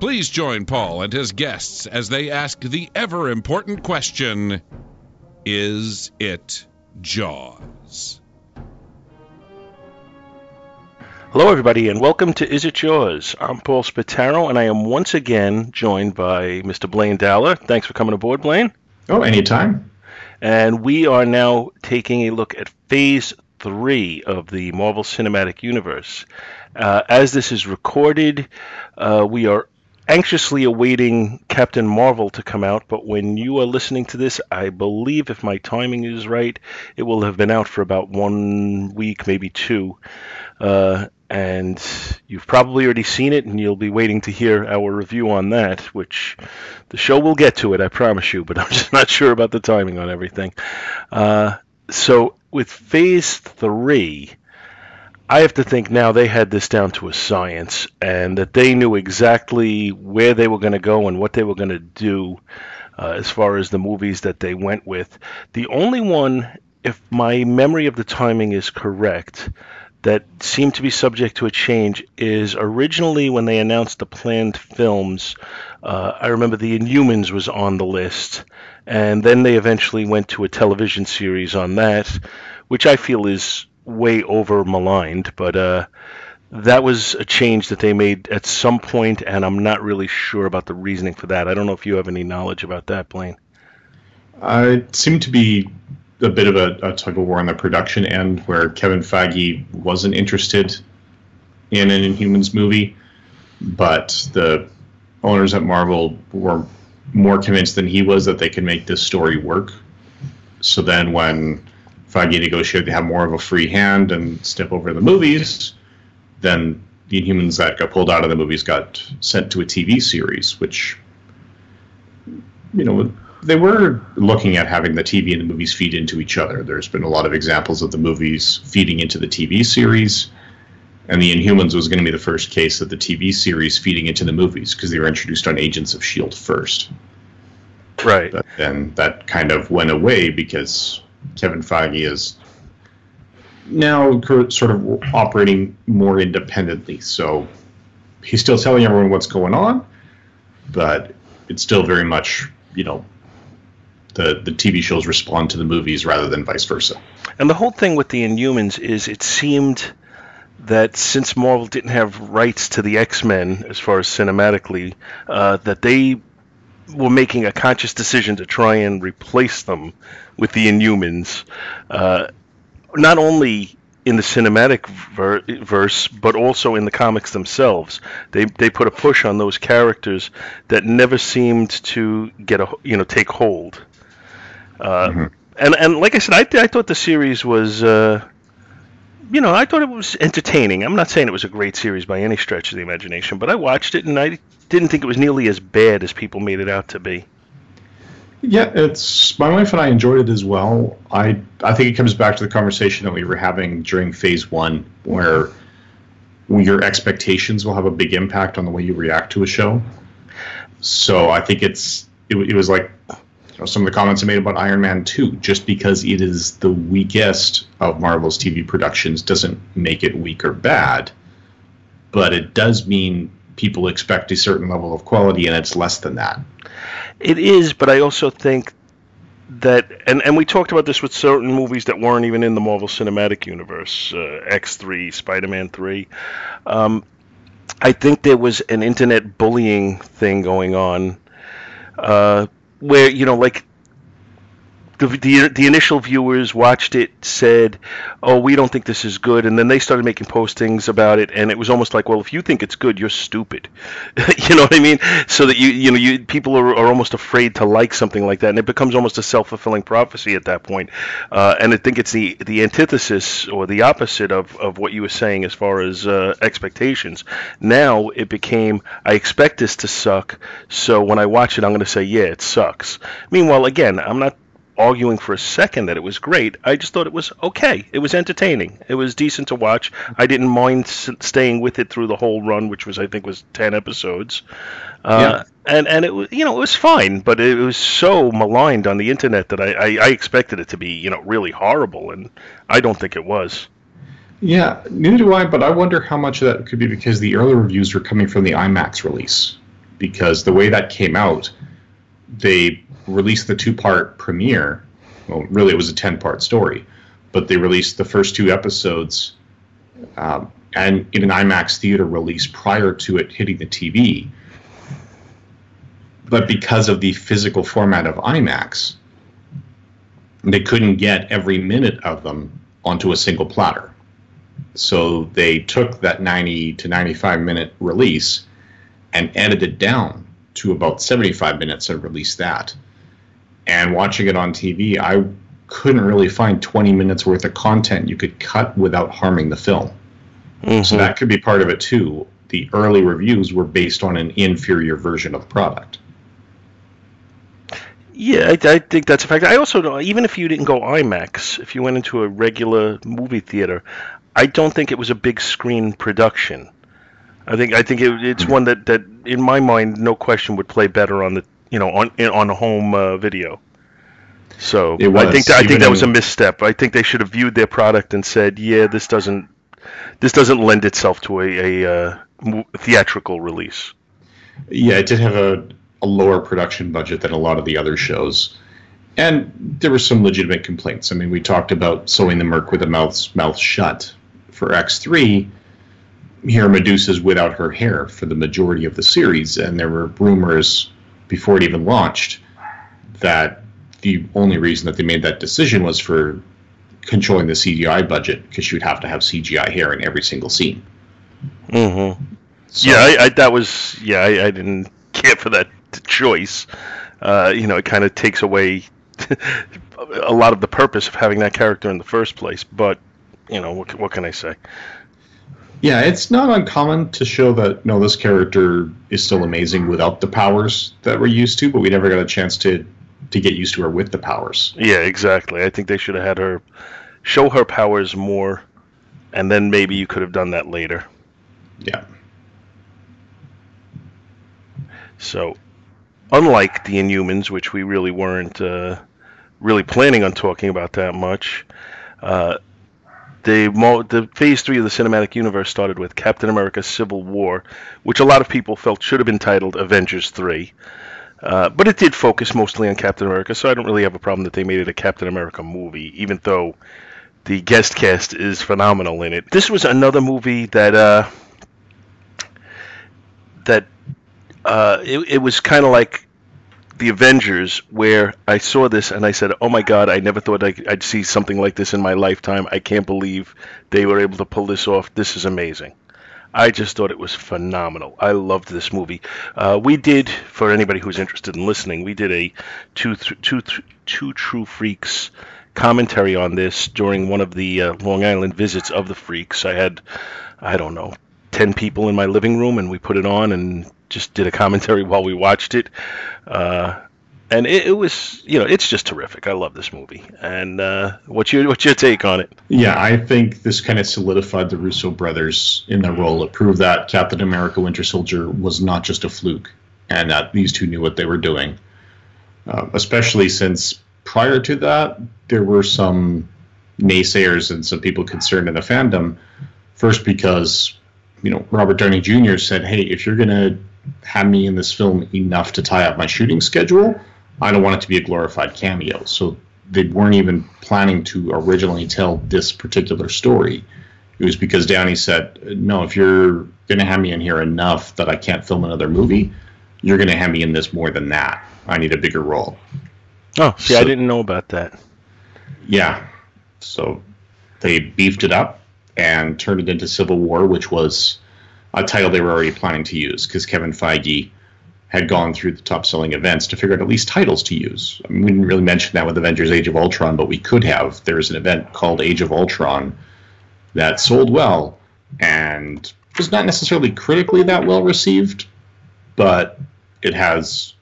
Please join Paul and his guests as they ask the ever important question Is it Jaws? Hello, everybody, and welcome to Is It Jaws? I'm Paul Spataro, and I am once again joined by Mr. Blaine Dowler. Thanks for coming aboard, Blaine. Oh, anytime. And we are now taking a look at Phase 3 of the Marvel Cinematic Universe. Uh, as this is recorded, uh, we are anxiously awaiting Captain Marvel to come out, but when you are listening to this, I believe if my timing is right, it will have been out for about one week, maybe two. Uh, and you've probably already seen it, and you'll be waiting to hear our review on that, which the show will get to it, I promise you, but I'm just not sure about the timing on everything. Uh, so, with Phase 3, I have to think now they had this down to a science and that they knew exactly where they were going to go and what they were going to do uh, as far as the movies that they went with. The only one, if my memory of the timing is correct, that seemed to be subject to a change is originally when they announced the planned films. Uh, I remember The Inhumans was on the list, and then they eventually went to a television series on that, which I feel is way over maligned, but uh, that was a change that they made at some point, and I'm not really sure about the reasoning for that. I don't know if you have any knowledge about that, Blaine. Uh, it seemed to be a bit of a, a, tug of war on the production end, where Kevin Feige wasn't interested in an Inhumans movie, but the owners at Marvel were more convinced than he was that they could make this story work. So then, when Feige negotiated to have more of a free hand and step over the movies, then the Inhumans that got pulled out of the movies got sent to a TV series, which, you know, they were looking at having the TV and the movies feed into each other. There's been a lot of examples of the movies feeding into the TV series, and the Inhumans was going to be the first case of the TV series feeding into the movies because they were introduced on Agents of S.H.I.E.L.D. first. Right. But then that kind of went away because Kevin Feige is now sort of operating more independently. So he's still telling everyone what's going on, but it's still very much, you know, the, the TV shows respond to the movies rather than vice versa. And the whole thing with the Inhumans is it seemed that since Marvel didn't have rights to the X Men as far as cinematically, uh, that they were making a conscious decision to try and replace them with the Inhumans, uh, not only in the cinematic ver- verse, but also in the comics themselves. They they put a push on those characters that never seemed to get a you know take hold. Uh, mm-hmm. And and like I said, I I thought the series was. Uh, you know, I thought it was entertaining. I'm not saying it was a great series by any stretch of the imagination, but I watched it and I didn't think it was nearly as bad as people made it out to be. Yeah, it's my wife and I enjoyed it as well. I I think it comes back to the conversation that we were having during phase one, where your expectations will have a big impact on the way you react to a show. So I think it's it, it was like some of the comments I made about Iron Man 2. Just because it is the weakest of Marvel's TV productions doesn't make it weak or bad, but it does mean people expect a certain level of quality and it's less than that. It is, but I also think that and and we talked about this with certain movies that weren't even in the Marvel Cinematic Universe, uh, X3, Spider-Man 3. Um, I think there was an internet bullying thing going on uh, where you know like the, the, the initial viewers watched it said oh we don't think this is good. And then they started making postings about it and it was almost like well if you think it's good you're stupid. You know what i mean? So that you you know you people are, are almost afraid to like something like that and it becomes almost a self-fulfilling prophecy at that point. Uh, and i think it's the the antithesis or the opposite of, of what you were saying as far as uh, expectations. Now it became i expect this to suck so when i watch it i'm going to say yeah it sucks. Meanwhile again i'm not arguing for a second that it was great. I just thought it was okay. It was entertaining. It was decent to watch. I didn't mind staying with it through the whole run, which was I think was ten episodes. Uh, yeah. And and it was you know it was fine, but it was so maligned on the internet that I, I, I expected it to be you know really horrible, and I don't think it was. Yeah, neither do I. But I wonder how much of that could be because the early reviews were coming from the IMAX release, because the way that came out, they released the two part premiere. Well, really, it was a 10 part story, but they released the first two episodes um, and in an IMAX theater release prior to it hitting the TV. But because of the physical format of IMAX, they couldn't get every minute of them onto a single platter. So they took that 90 to 95 minute release and edited down to about 75 minutes and released that and watching it on TV, I couldn't really find 20 minutes worth of content you could cut without harming the film. Mm-hmm. So that could be part of it too. The early reviews were based on an inferior version of the product. Yeah, I, I, think that's a fact. I also know, even if you didn't go IMAX, if you went into a regular movie theater, I don't think it was a big screen production. I think I think it, it's mm-hmm. one that, that, in my mind, no question would play better on the you know, on on home uh, video. So I think that, I think that was a misstep. I think they should have viewed their product and said, "Yeah, this doesn't this doesn't lend itself to a, a uh, theatrical release." Yeah, it did have a, a lower production budget than a lot of the other shows, and there were some legitimate complaints. I mean, we talked about sewing the Merc with a mouth mouth shut for X three. Here, Medusa's without her hair for the majority of the series, and there were rumors before it even launched that the only reason that they made that decision was for controlling the CGI budget because you would have to have CGI hair in every single scene. Mm-hmm. So, yeah, I, I, that was yeah. I, I, didn't care for that choice. Uh, you know, it kind of takes away a lot of the purpose of having that character in the first place. But you know, what, what can I say? Yeah, it's not uncommon to show that no, this character is still amazing without the powers that we're used to, but we never got a chance to to get used to her with the powers. Yeah, exactly. I think they should have had her show her powers more, and then maybe you could have done that later. Yeah. So, unlike the Inhumans, which we really weren't uh, really planning on talking about that much, uh, the the phase three of the cinematic universe started with Captain America: Civil War, which a lot of people felt should have been titled Avengers Three. Uh, but it did focus mostly on Captain America, so I don't really have a problem that they made it a Captain America movie, even though the guest cast is phenomenal in it. This was another movie that uh, that uh, it, it was kind of like the Avengers, where I saw this and I said, "Oh my God! I never thought I'd see something like this in my lifetime. I can't believe they were able to pull this off. This is amazing." I just thought it was phenomenal. I loved this movie. Uh, we did, for anybody who's interested in listening, we did a two, th- two, th- two true freaks commentary on this during one of the uh, Long Island visits of the freaks. I had, I don't know, ten people in my living room, and we put it on and just did a commentary while we watched it. Uh, and it, it, was, you know, it's just terrific. I love this movie. And uh, what's your what's your take on it? Yeah, I think this kind of solidified the Russo brothers in their role. It proved that Captain America: Winter Soldier was not just a fluke, and that these two knew what they were doing. uh, especially since prior to that there were some naysayers and some people concerned in the fandom. First, because you know Robert Downey Jr. said, "Hey, if you're gonna have me in this film enough to tie up my shooting schedule, I don't want it to be a glorified cameo." So they weren't even planning to originally tell this particular story. It was because Downey said, "No, if you're gonna have me in here enough that I can't film another movie, you're gonna have me in this more than that. I need a bigger role." Oh, see, so, I didn't know about that. Yeah, so they beefed it up and turned it into Civil War, which was a title they were already planning to use because Kevin Feige had gone through the top selling events to figure out at least titles to use. I mean, we didn't really mention that with Avengers Age of Ultron, but we could have. There's an event called Age of Ultron that sold well and was not necessarily critically that well received, but it has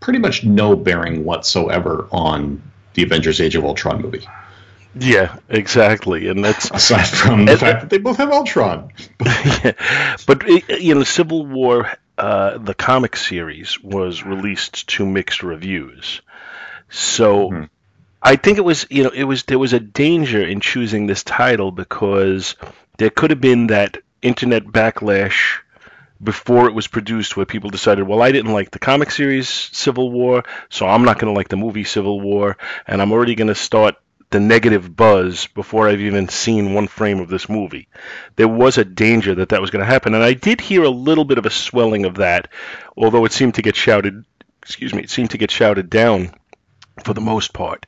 pretty much no bearing whatsoever on the Avengers Age of Ultron movie. Yeah, exactly, and that's aside from the fact that they both have Ultron. yeah, but you know, Civil War, uh, the comic series, was released to mixed reviews, so. Mm-hmm. I think it was, you know, it was there was a danger in choosing this title because there could have been that internet backlash before it was produced where people decided, well, I didn't like the comic series Civil War, so I'm not going to like the movie Civil War, and I'm already going to start the negative buzz before I've even seen one frame of this movie. There was a danger that that was going to happen, and I did hear a little bit of a swelling of that, although it seemed to get shouted. Excuse me, it seemed to get shouted down for the most part.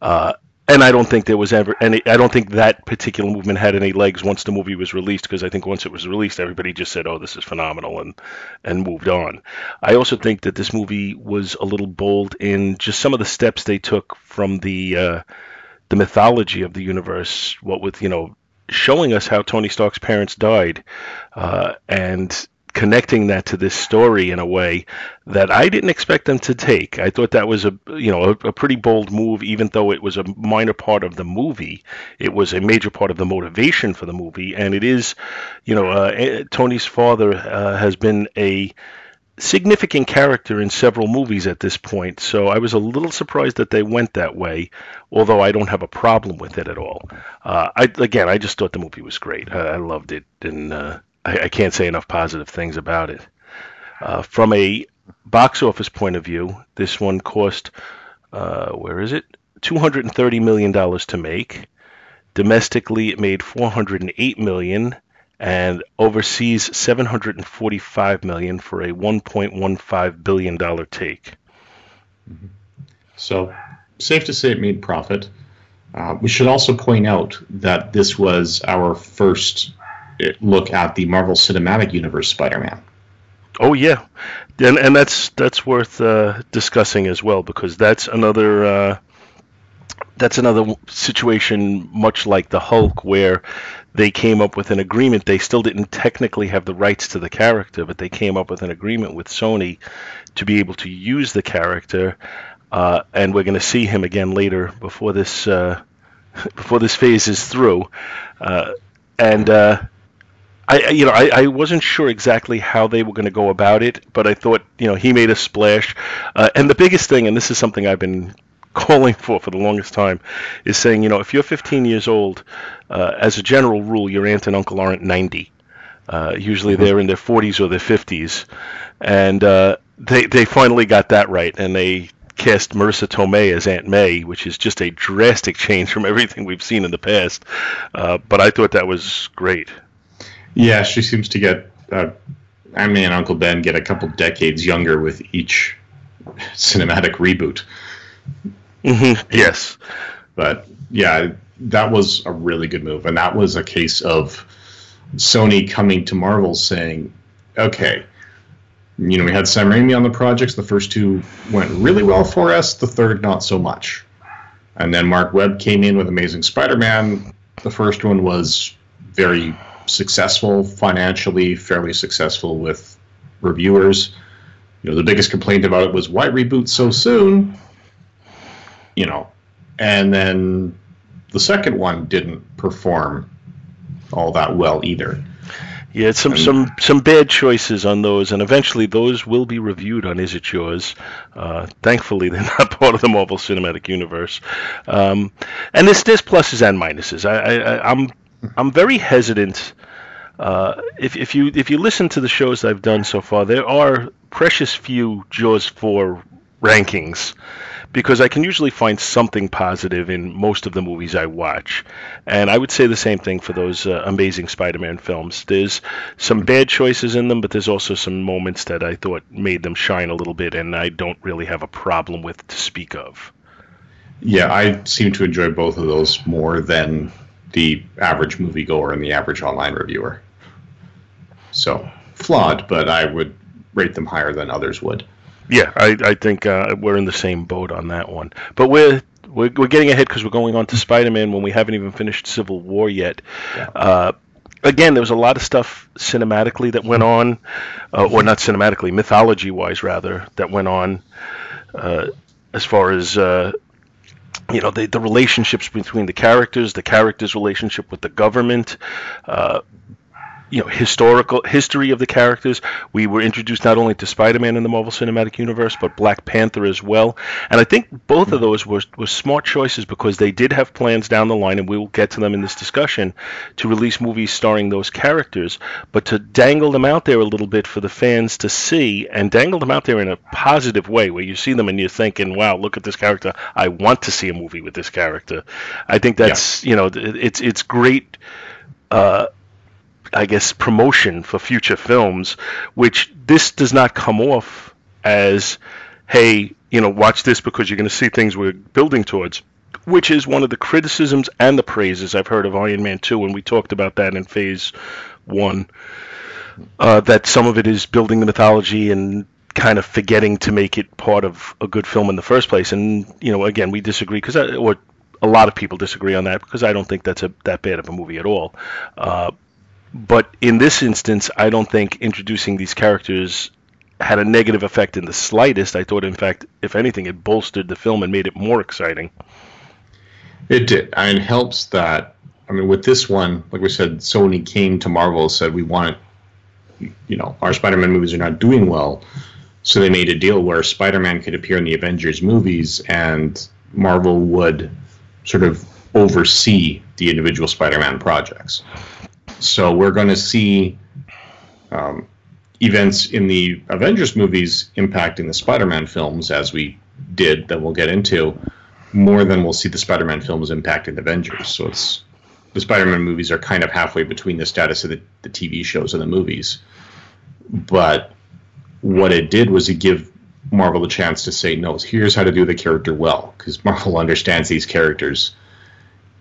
Uh, and I don't think there was ever any. I don't think that particular movement had any legs once the movie was released, because I think once it was released, everybody just said, "Oh, this is phenomenal," and and moved on. I also think that this movie was a little bold in just some of the steps they took from the uh, the mythology of the universe, what with you know showing us how Tony Stark's parents died, uh, and connecting that to this story in a way that I didn't expect them to take. I thought that was a you know a, a, pretty bold move, even though it was a minor part of the movie. It was a major part of the motivation for the movie, and it is, you know, uh, eh, Tony's father uh, has been a significant character in several movies at this point, so I was a little surprised that they went that way, although I don't have a problem with it at all. Uh, I, again, I just thought the movie was great. I, I loved it, and uh, I, I, can't say enough positive things about it. Uh, from a box office point of view, this one cost, uh, where is it? $230 million to make. Domestically, it made 408 million million and overseas 745 million for a 1.15 billion dollar take. So, safe to say it made profit. Uh, we should also point out that this was our first uh, look at the Marvel Cinematic Universe Spider-Man. Oh yeah, and and that's that's worth uh, discussing as well because that's another uh, that's another situation much like the Hulk where they came up with an agreement. They still didn't technically have the rights to the character, but they came up with an agreement with Sony to be able to use the character. Uh, and we're going to see him again later before this uh, before this phase is through. Uh, and uh, I, you know, I, I, wasn't sure exactly how they were going to go about it, but I thought, you know, he made a splash. Uh, and the biggest thing, and this is something I've been calling for for the longest time is saying, you know, if you're 15 years old, uh, as a general rule, your aunt and uncle aren't 90. Uh, usually they're in their 40s or their 50s. And uh, they, they finally got that right, and they cast Marisa Tomei as Aunt May, which is just a drastic change from everything we've seen in the past. Uh, but I thought that was great. Yeah, she seems to get. Uh, Aunt May and Uncle Ben get a couple decades younger with each cinematic reboot. Mm-hmm. Yes, but yeah, that was a really good move, and that was a case of Sony coming to Marvel saying, "Okay, you know, we had Sam Raimi on the projects. The first two went really well for us. The third, not so much." And then Mark Webb came in with Amazing Spider-Man. The first one was very successful financially, fairly successful with reviewers. You know, the biggest complaint about it was why reboot so soon you know, and then the second one didn't perform all that well either. Yeah, some some some bad choices on those, and eventually those will be reviewed on Is It Jaws. Uh, thankfully, they're not part of the Marvel Cinematic Universe. Um, and there's there's pluses and minuses. I, I, I'm I'm very hesitant. Uh, if if you if you listen to the shows I've done so far, there are precious few Jaws four rankings because I can usually find something positive in most of the movies I watch. And I would say the same thing for those uh, amazing Spider Man films. There's some bad choices in them, but there's also some moments that I thought made them shine a little bit, and I don't really have a problem with to speak of. Yeah, I seem to enjoy both of those more than the average moviegoer and the average online reviewer. So, flawed, but I would rate them higher than others would. Yeah, I, I think uh, we're in the same boat on that one. But we're we're, we're getting ahead because we're going on to Spider-Man when we haven't even finished Civil War yet. Yeah. Uh, again, there was a lot of stuff cinematically that went on, uh, or not cinematically, mythology-wise rather, that went on. Uh, as far as uh, you know, the, the relationships between the characters, the characters' relationship with the government, uh, you know historical history of the characters. We were introduced not only to Spider-Man in the Marvel Cinematic Universe, but Black Panther as well. And I think both of those were, were smart choices because they did have plans down the line, and we will get to them in this discussion, to release movies starring those characters. But to dangle them out there a little bit for the fans to see, and dangle them out there in a positive way, where you see them and you're thinking, "Wow, look at this character! I want to see a movie with this character." I think that's yeah. you know it's it's great. Uh, I guess, promotion for future films, which this does not come off as, hey, you know, watch this because you're going to see things we're building towards, which is one of the criticisms and the praises I've heard of Iron Man 2, and we talked about that in phase one. Uh, that some of it is building the mythology and kind of forgetting to make it part of a good film in the first place. And you know, again, we disagree because, or a lot of people disagree on that because I don't think that's a that bad of a movie at all. Uh, but in this instance, I don't think introducing these characters had a negative effect in the slightest. I thought, in fact, if anything, it bolstered the film and made it more exciting. It did. Mean, it helps that. I mean, with this one, like we said, Sony came to Marvel and said, we want, you know, our Spider Man movies are not doing well. So they made a deal where Spider Man could appear in the Avengers movies and Marvel would sort of oversee the individual Spider Man projects. So we're going to see um, events in the Avengers movies impacting the Spider-Man films, as we did, that we'll get into, more than we'll see the Spider-Man films impacting the Avengers. So it's the Spider-Man movies are kind of halfway between the status of the, the TV shows and the movies. But what it did was it give Marvel a chance to say, no, here's how to do the character well, because Marvel understands these characters.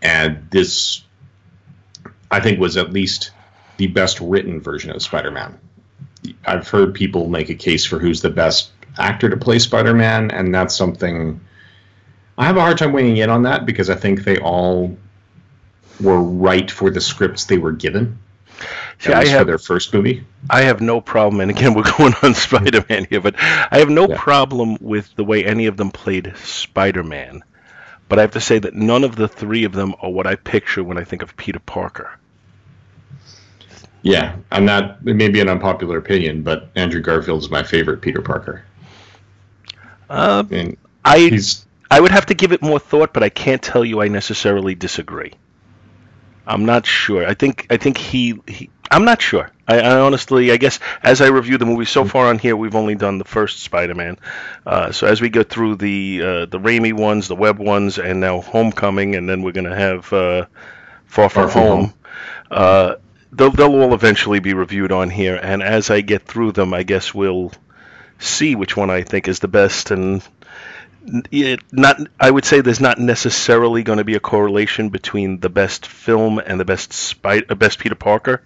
And this I think was at least the best written version of Spider-Man. I've heard people make a case for who's the best actor to play Spider-Man, and that's something I have a hard time weighing in on that because I think they all were right for the scripts they were given. See, I have, for their first movie. I have no problem, and again, we're going on Spider-Man here, but I have no yeah. problem with the way any of them played Spider-Man. But I have to say that none of the three of them are what I picture when I think of Peter Parker. Yeah, I'm not. It may be an unpopular opinion, but Andrew Garfield is my favorite Peter Parker. Uh, and I he's, I would have to give it more thought, but I can't tell you I necessarily disagree. I'm not sure. I think I think he, he I'm not sure. I, I, honestly, I guess, as I review the movie so far on here, we've only done the first Spider-Man. Uh, so as we go through the uh, the Raimi ones, the Webb ones, and now Homecoming, and then we're gonna have uh, Far From, Far From Home. They'll, they'll all eventually be reviewed on here, and as I get through them, I guess we'll see which one I think is the best. And it not, I would say there's not necessarily going to be a correlation between the best film and the best spy, uh, best Peter Parker.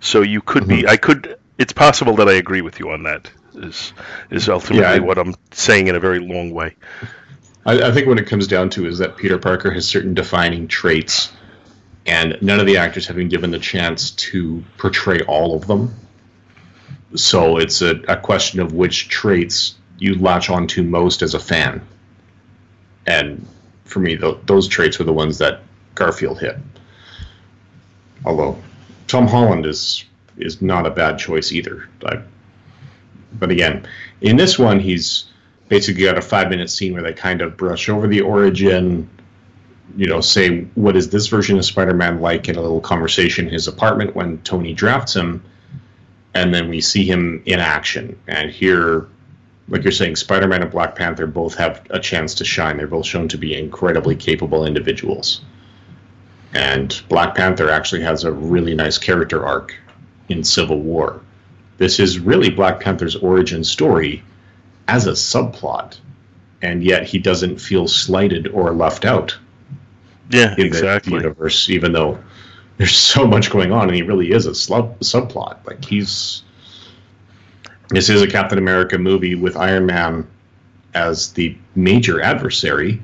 So you could mm-hmm. be, I could. It's possible that I agree with you on that. Is is ultimately yeah, I, what I'm saying in a very long way. I, I think what it comes down to is that Peter Parker has certain defining traits and none of the actors have been given the chance to portray all of them. So it's a, a question of which traits you latch onto most as a fan. And for me, th- those traits were the ones that Garfield hit. Although Tom Holland is is not a bad choice either. I, but again, in this one, he's basically got a five minute scene where they kind of brush over the origin, you know, say, what is this version of Spider Man like in a little conversation in his apartment when Tony drafts him. And then we see him in action. And here, like you're saying, Spider Man and Black Panther both have a chance to shine. They're both shown to be incredibly capable individuals. And Black Panther actually has a really nice character arc in Civil War. This is really Black Panther's origin story as a subplot, and yet he doesn't feel slighted or left out. Yeah, in exactly. the universe, even though there's so much going on, and he really is a sub- subplot. Like he's this is a Captain America movie with Iron Man as the major adversary.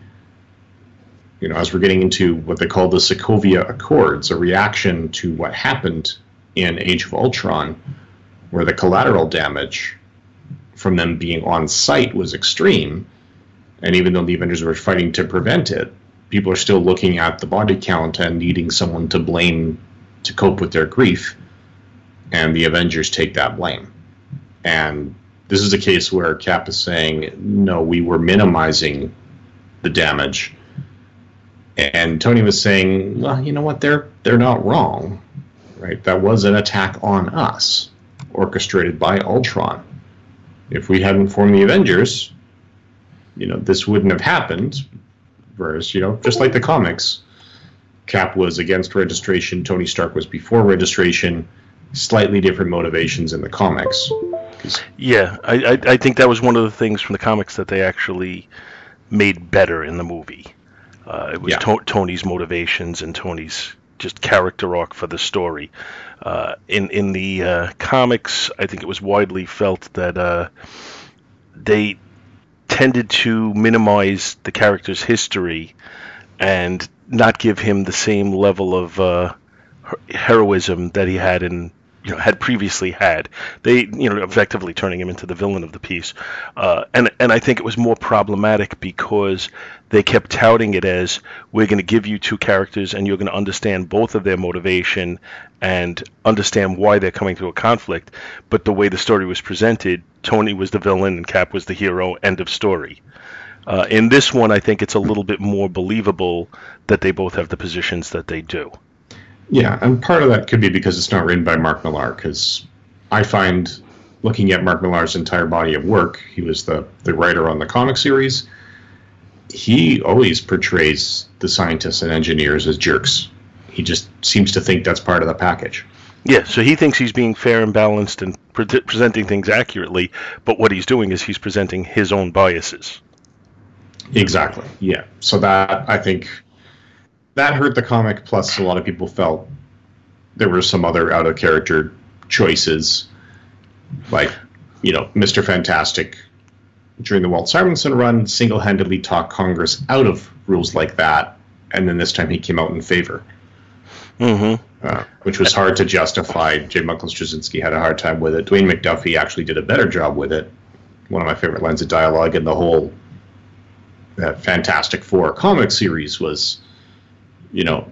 You know, as we're getting into what they call the Sokovia Accords, a reaction to what happened in Age of Ultron, where the collateral damage from them being on site was extreme. And even though the Avengers were fighting to prevent it, people are still looking at the body count and needing someone to blame to cope with their grief. And the Avengers take that blame. And this is a case where Cap is saying, no, we were minimizing the damage. And Tony was saying, well, you know what? They're they're not wrong right? That was an attack on us, orchestrated by Ultron. If we hadn't formed the Avengers, you know, this wouldn't have happened. Whereas, you know, just like the comics, Cap was against registration, Tony Stark was before registration, slightly different motivations in the comics. Yeah, I, I, I think that was one of the things from the comics that they actually made better in the movie. Uh, it was yeah. to- Tony's motivations and Tony's just character arc for the story. Uh, in in the uh, comics, I think it was widely felt that uh, they tended to minimize the character's history and not give him the same level of uh, heroism that he had in you know had previously had. They you know effectively turning him into the villain of the piece, uh, and and I think it was more problematic because they kept touting it as we're going to give you two characters and you're going to understand both of their motivation and understand why they're coming to a conflict. But the way the story was presented, Tony was the villain and Cap was the hero. End of story. Uh, in this one, I think it's a little bit more believable that they both have the positions that they do. Yeah, and part of that could be because it's not written by Mark Millar. Because I find, looking at Mark Millar's entire body of work, he was the the writer on the comic series. He always portrays the scientists and engineers as jerks. He just seems to think that's part of the package. Yeah, so he thinks he's being fair and balanced and pre- presenting things accurately, but what he's doing is he's presenting his own biases. Exactly. Yeah. So that I think that hurt the comic. Plus, a lot of people felt there were some other out of character choices, like you know, Mister Fantastic during the Walt Simonson run single handedly talked Congress out of rules like that, and then this time he came out in favor. Mm-hmm. Uh, which was hard to justify. Jay Michael Straczynski had a hard time with it. Dwayne McDuffie actually did a better job with it. One of my favorite lines of dialogue in the whole uh, Fantastic Four comic series was you know,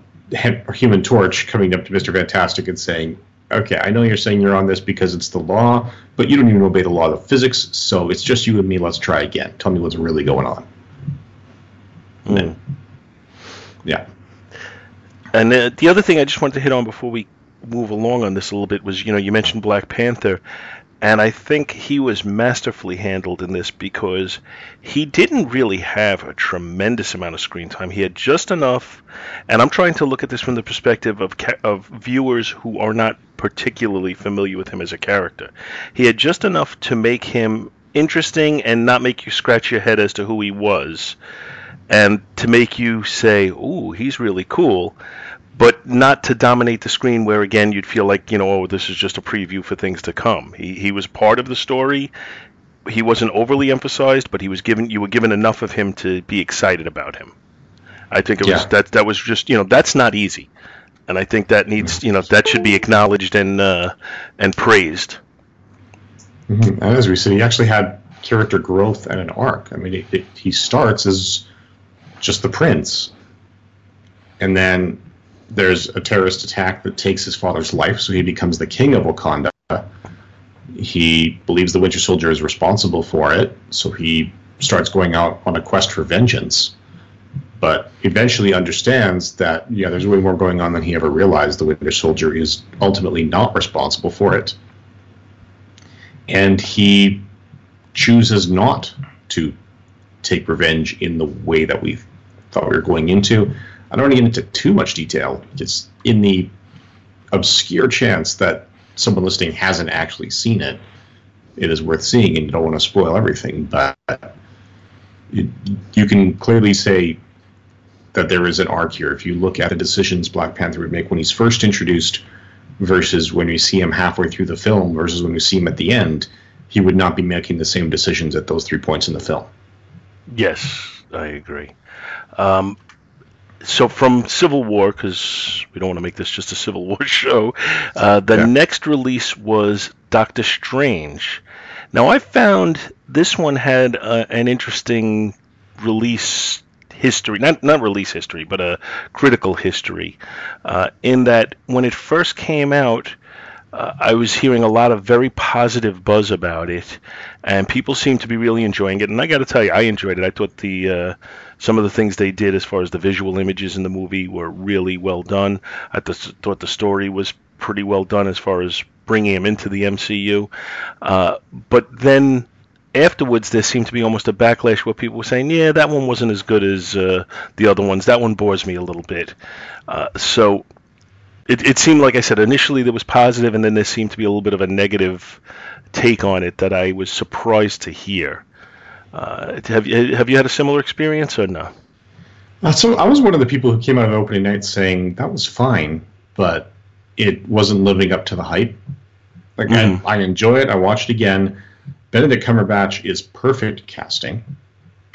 Human Torch coming up to Mister Fantastic and saying, "Okay, I know you're saying you're on this because it's the law, but you don't even obey the law of physics. So it's just you and me. Let's try again. Tell me what's really going on." Mm. Yeah. And uh, the other thing I just wanted to hit on before we move along on this a little bit was, you know, you mentioned Black Panther, and I think he was masterfully handled in this because he didn't really have a tremendous amount of screen time. He had just enough, and I'm trying to look at this from the perspective of ca- of viewers who are not particularly familiar with him as a character. He had just enough to make him interesting and not make you scratch your head as to who he was, and to make you say, "Ooh, he's really cool." But not to dominate the screen where again you'd feel like you know oh this is just a preview for things to come. He he was part of the story. He wasn't overly emphasized but he was given you were given enough of him to be excited about him. I think it was that that was just you know that's not easy. And i think that needs you know that should be acknowledged and uh, and praised. Mm-hmm. as we said he actually had character growth and an arc. I mean it, it, he starts as just the prince. And then there's a terrorist attack that takes his father's life, so he becomes the king of Wakanda. He believes the Winter Soldier is responsible for it, so he starts going out on a quest for vengeance. But eventually understands that, yeah, there's way more going on than he ever realized. The Winter Soldier is ultimately not responsible for it. And he chooses not to take revenge in the way that we thought we were going into. I don't want to get into too much detail. It's in the obscure chance that someone listening hasn't actually seen it. It is worth seeing, and you don't want to spoil everything. But you can clearly say that there is an arc here. If you look at the decisions Black Panther would make when he's first introduced versus when we see him halfway through the film versus when we see him at the end, he would not be making the same decisions at those three points in the film. Yes, I agree. Um, so from Civil War, because we don't want to make this just a Civil War show, uh, the yeah. next release was Doctor Strange. Now I found this one had uh, an interesting release history, not not release history, but a critical history, uh, in that when it first came out, uh, I was hearing a lot of very positive buzz about it, and people seem to be really enjoying it. And I got to tell you, I enjoyed it. I thought the uh, some of the things they did as far as the visual images in the movie were really well done. I th- thought the story was pretty well done as far as bringing him into the MCU. Uh, but then afterwards, there seemed to be almost a backlash where people were saying, "Yeah, that one wasn't as good as uh, the other ones. That one bores me a little bit." Uh, so it, it seemed like I said initially there was positive, and then there seemed to be a little bit of a negative take on it that I was surprised to hear. Uh, have you have you had a similar experience or no? Uh, so I was one of the people who came out of opening night saying that was fine, but it wasn't living up to the hype. Like mm-hmm. I, I enjoy it. I watched again. Benedict Cumberbatch is perfect casting.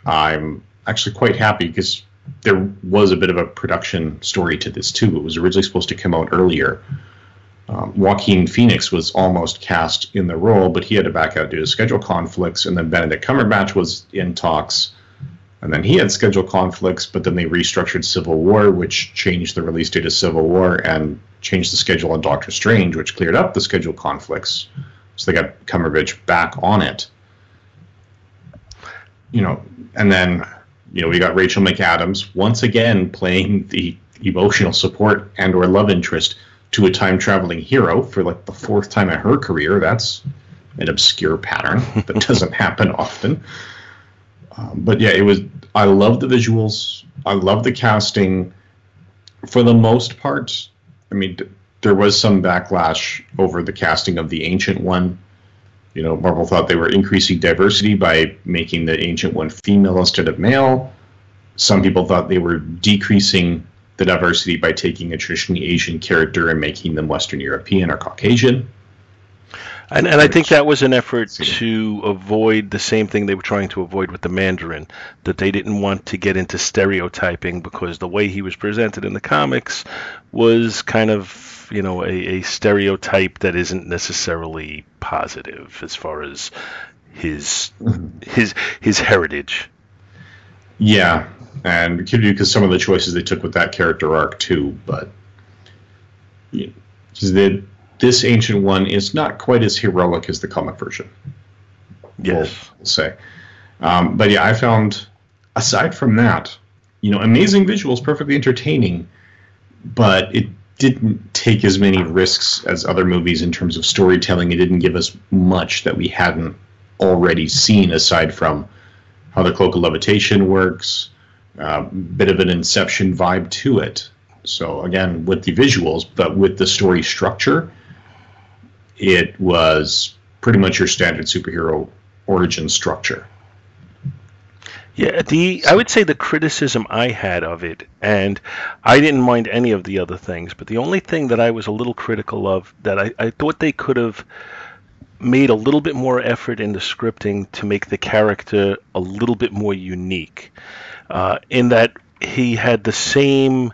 I'm actually quite happy because there was a bit of a production story to this too. It was originally supposed to come out earlier. Um, Joaquin Phoenix was almost cast in the role, but he had to back out due to schedule conflicts. And then Benedict Cumberbatch was in talks, and then he had schedule conflicts. But then they restructured Civil War, which changed the release date of Civil War and changed the schedule on Doctor Strange, which cleared up the schedule conflicts. So they got Cumberbatch back on it. You know, and then you know, we got Rachel McAdams once again playing the emotional support and or love interest to a time traveling hero for like the fourth time in her career. That's an obscure pattern that doesn't happen often. Um, but yeah, it was. I love the visuals. I love the casting. For the most part, I mean, there was some backlash over the casting of the Ancient One you know, Marvel thought they were increasing diversity by making the Ancient One female instead of male. Some people thought they were decreasing the diversity by taking a traditionally Asian character and making them Western European or Caucasian. And, and I think that was an effort to avoid the same thing they were trying to avoid with the Mandarin, that they didn't want to get into stereotyping because the way he was presented in the comics was kind of you know a, a stereotype that isn't necessarily positive as far as his his his heritage. Yeah, and because some of the choices they took with that character arc too, but you know, this ancient one is not quite as heroic as the comic version. Yes, we'll, we'll say. Um, but yeah, I found aside from that, you know, amazing visuals, perfectly entertaining, but it didn't take as many risks as other movies in terms of storytelling. It didn't give us much that we hadn't already seen, aside from how the cloak of levitation works, a uh, bit of an Inception vibe to it. So again, with the visuals, but with the story structure, it was pretty much your standard superhero origin structure. Yeah, the I would say the criticism I had of it, and I didn't mind any of the other things, but the only thing that I was a little critical of that I, I thought they could have made a little bit more effort in the scripting to make the character a little bit more unique, uh, in that he had the same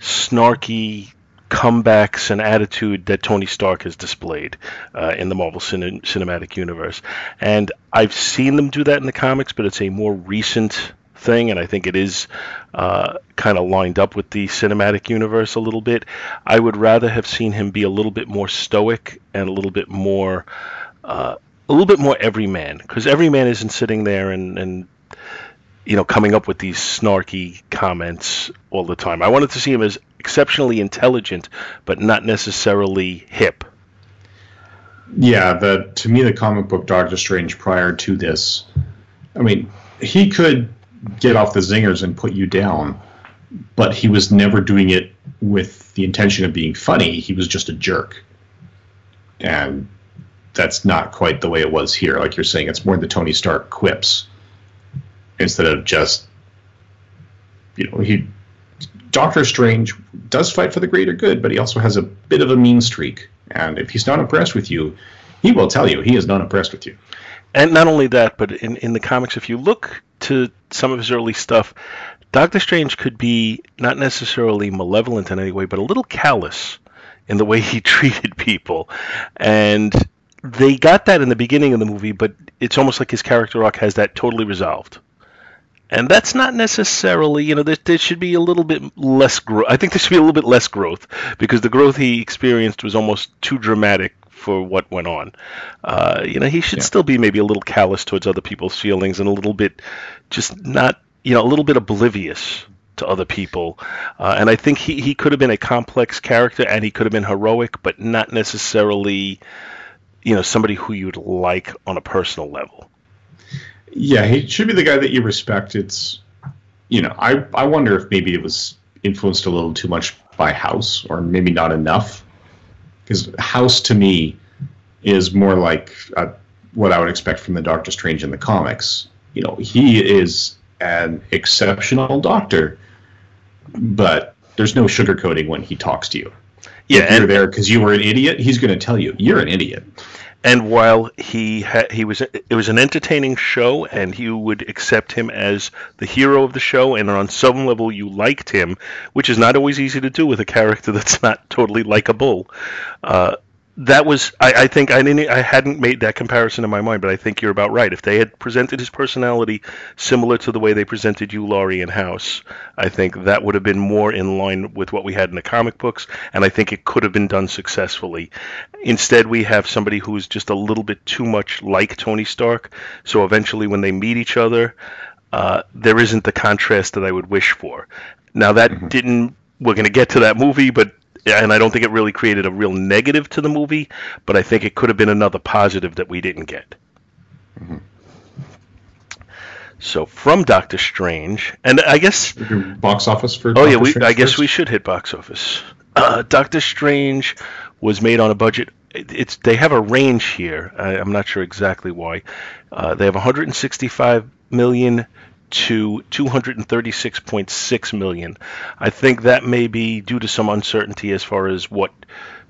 snarky comebacks and attitude that Tony Stark has displayed uh, in the Marvel cin- Cinematic Universe. And I've seen them do that in the comics, but it's a more recent thing, and I think it is uh, kind of lined up with the cinematic universe a little bit. I would rather have seen him be a little bit more stoic and a little bit more. Uh, a little bit more everyman because everyman isn't sitting there and, and you know coming up with these snarky comments all the time. I wanted to see him as exceptionally intelligent, but not necessarily hip. Yeah, the to me the comic book Doctor Strange prior to this, I mean, he could get off the zingers and put you down, but he was never doing it with the intention of being funny. He was just a jerk. And that's not quite the way it was here. Like you're saying, it's more the Tony Stark quips instead of just, you know, he. Doctor Strange does fight for the greater good, but he also has a bit of a mean streak. And if he's not impressed with you, he will tell you he is not impressed with you. And not only that, but in, in the comics, if you look to some of his early stuff, Doctor Strange could be not necessarily malevolent in any way, but a little callous in the way he treated people. And they got that in the beginning of the movie, but it's almost like his character arc has that totally resolved. And that's not necessarily, you know, there, there should be a little bit less growth. I think there should be a little bit less growth because the growth he experienced was almost too dramatic for what went on. Uh, you know, he should yeah. still be maybe a little callous towards other people's feelings and a little bit just not, you know, a little bit oblivious to other people. Uh, and I think he, he could have been a complex character and he could have been heroic, but not necessarily, you know, somebody who you'd like on a personal level. Yeah, he should be the guy that you respect. It's, you know, I, I wonder if maybe it was influenced a little too much by House or maybe not enough. Because House to me is more like uh, what I would expect from the Doctor Strange in the comics. You know, he is an exceptional doctor, but there's no sugarcoating when he talks to you. Yeah, if you're there because you were an idiot, he's going to tell you you're an idiot. And while he ha- he was it was an entertaining show, and you would accept him as the hero of the show, and on some level you liked him, which is not always easy to do with a character that's not totally likable. Uh, that was I, I, think I didn't I hadn't made that comparison in my mind, but I think you're about right. If they had presented his personality similar to the way they presented Hugh Laurie and House, I think that would have been more in line with what we had in the comic books, and I think it could have been done successfully. Instead, we have somebody who's just a little bit too much like Tony Stark. So eventually, when they meet each other, uh, there isn't the contrast that I would wish for. Now that mm-hmm. didn't. We're going to get to that movie, but and I don't think it really created a real negative to the movie, but I think it could have been another positive that we didn't get. Mm-hmm. So from Doctor Strange, and I guess box office for. Oh Doctor yeah, we, I guess we should hit box office. Uh, Doctor Strange was made on a budget. It's they have a range here. I, am not sure exactly why. Uh, they have 165 million to 236.6 million. I think that may be due to some uncertainty as far as what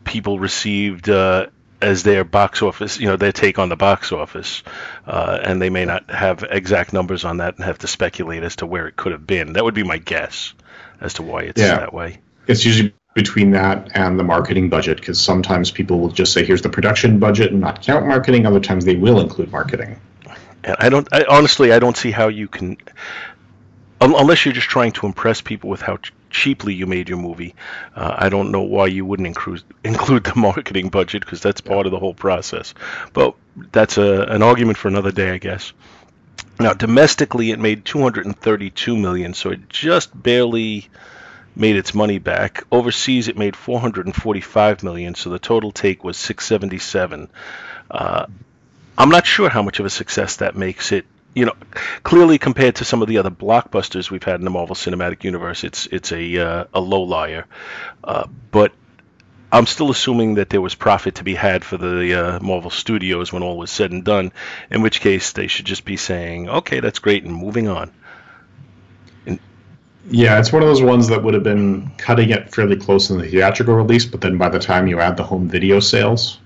people received uh, as their box office, you know, their take on the box office, uh, and they may not have exact numbers on that and have to speculate as to where it could have been. That would be my guess as to why it's yeah. that way. It's usually between that and the marketing budget because sometimes people will just say, "Here's the production budget," and not count marketing. Other times they will include marketing. And I don't. I, honestly, I don't see how you can, unless you're just trying to impress people with how ch- cheaply you made your movie. Uh, I don't know why you wouldn't include include the marketing budget because that's part of the whole process. But that's a, an argument for another day, I guess. Now, domestically, it made 232 million, so it just barely made its money back. Overseas, it made 445 million, so the total take was 677. Uh, I'm not sure how much of a success that makes it. You know, clearly compared to some of the other blockbusters we've had in the Marvel Cinematic Universe, it's it's a uh, a low liar. Uh, but I'm still assuming that there was profit to be had for the uh, Marvel Studios when all was said and done. In which case, they should just be saying, "Okay, that's great," and moving on. And, yeah, it's one of those ones that would have been cutting it fairly close in the theatrical release, but then by the time you add the home video sales,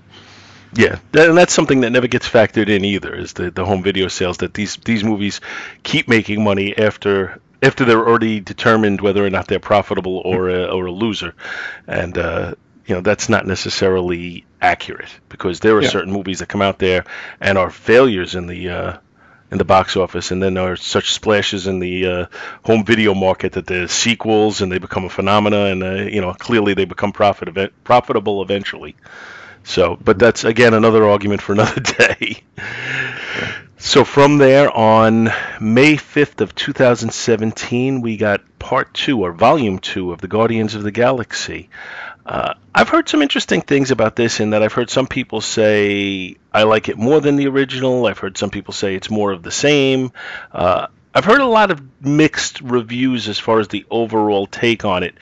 yeah, and that's something that never gets factored in either. Is the, the home video sales that these these movies keep making money after after they're already determined whether or not they're profitable or a, or a loser, and uh, you know that's not necessarily accurate because there are yeah. certain movies that come out there and are failures in the uh, in the box office, and then there are such splashes in the uh, home video market that there's sequels and they become a phenomena, and uh, you know clearly they become profit profitable eventually. So, but that's again another argument for another day. So from there on May 5th of 2017, we got part two or volume two of the Guardians of the Galaxy. Uh, I've heard some interesting things about this in that I've heard some people say I like it more than the original. I've heard some people say it's more of the same. Uh, I've heard a lot of mixed reviews as far as the overall take on it,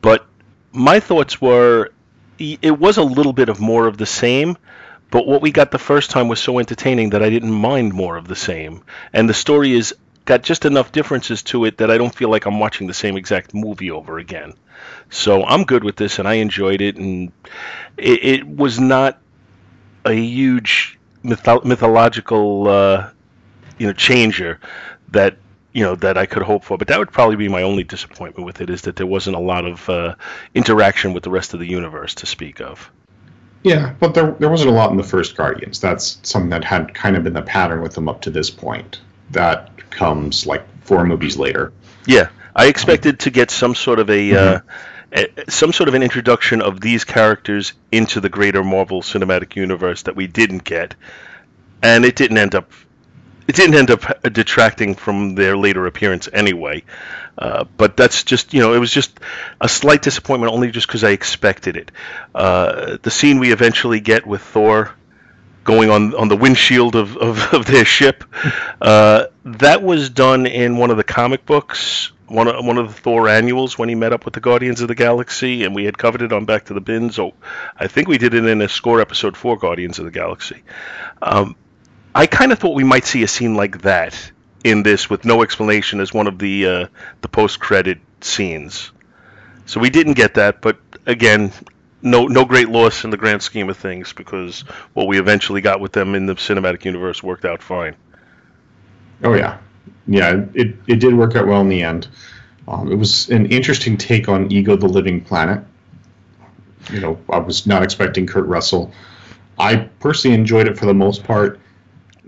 but my thoughts were it was a little bit of more of the same but what we got the first time was so entertaining that I didn't mind more of the same. And the story is got just enough differences to it that I don't feel like I'm watching the same exact movie over again. So I'm good with this, and I enjoyed it, and it, it was not a huge mytho- mythological, uh, you know, changer that you know that I could hope for. But that would probably be my only disappointment with it is that there wasn't a lot of uh, interaction with the rest of the universe to speak of. Yeah, but there there wasn't a lot in the first Guardians. That's something that had kind of been the pattern with them up to this point. That comes like four movies later. Yeah, I expected to get some sort of a, mm-hmm. uh, a, some sort of an introduction of these characters into the greater Marvel Cinematic Universe that we didn't get, and it didn't end up it didn't end up detracting from their later appearance anyway. Uh, but that's just you know it was just a slight disappointment only just because I expected it. Uh, the scene we eventually get with Thor going on on the windshield of, of, of their ship uh, that was done in one of the comic books one of, one of the Thor annuals when he met up with the Guardians of the Galaxy, and we had covered it on Back to the Bins. So I think we did it in a score episode for Guardians of the Galaxy. Um, I kind of thought we might see a scene like that in this with no explanation as one of the uh, the post credit scenes. So we didn't get that, but again, no no great loss in the grand scheme of things because what we eventually got with them in the cinematic universe worked out fine. Oh yeah, yeah, it it did work out well in the end. Um, it was an interesting take on Ego the Living Planet. You know, I was not expecting Kurt Russell. I personally enjoyed it for the most part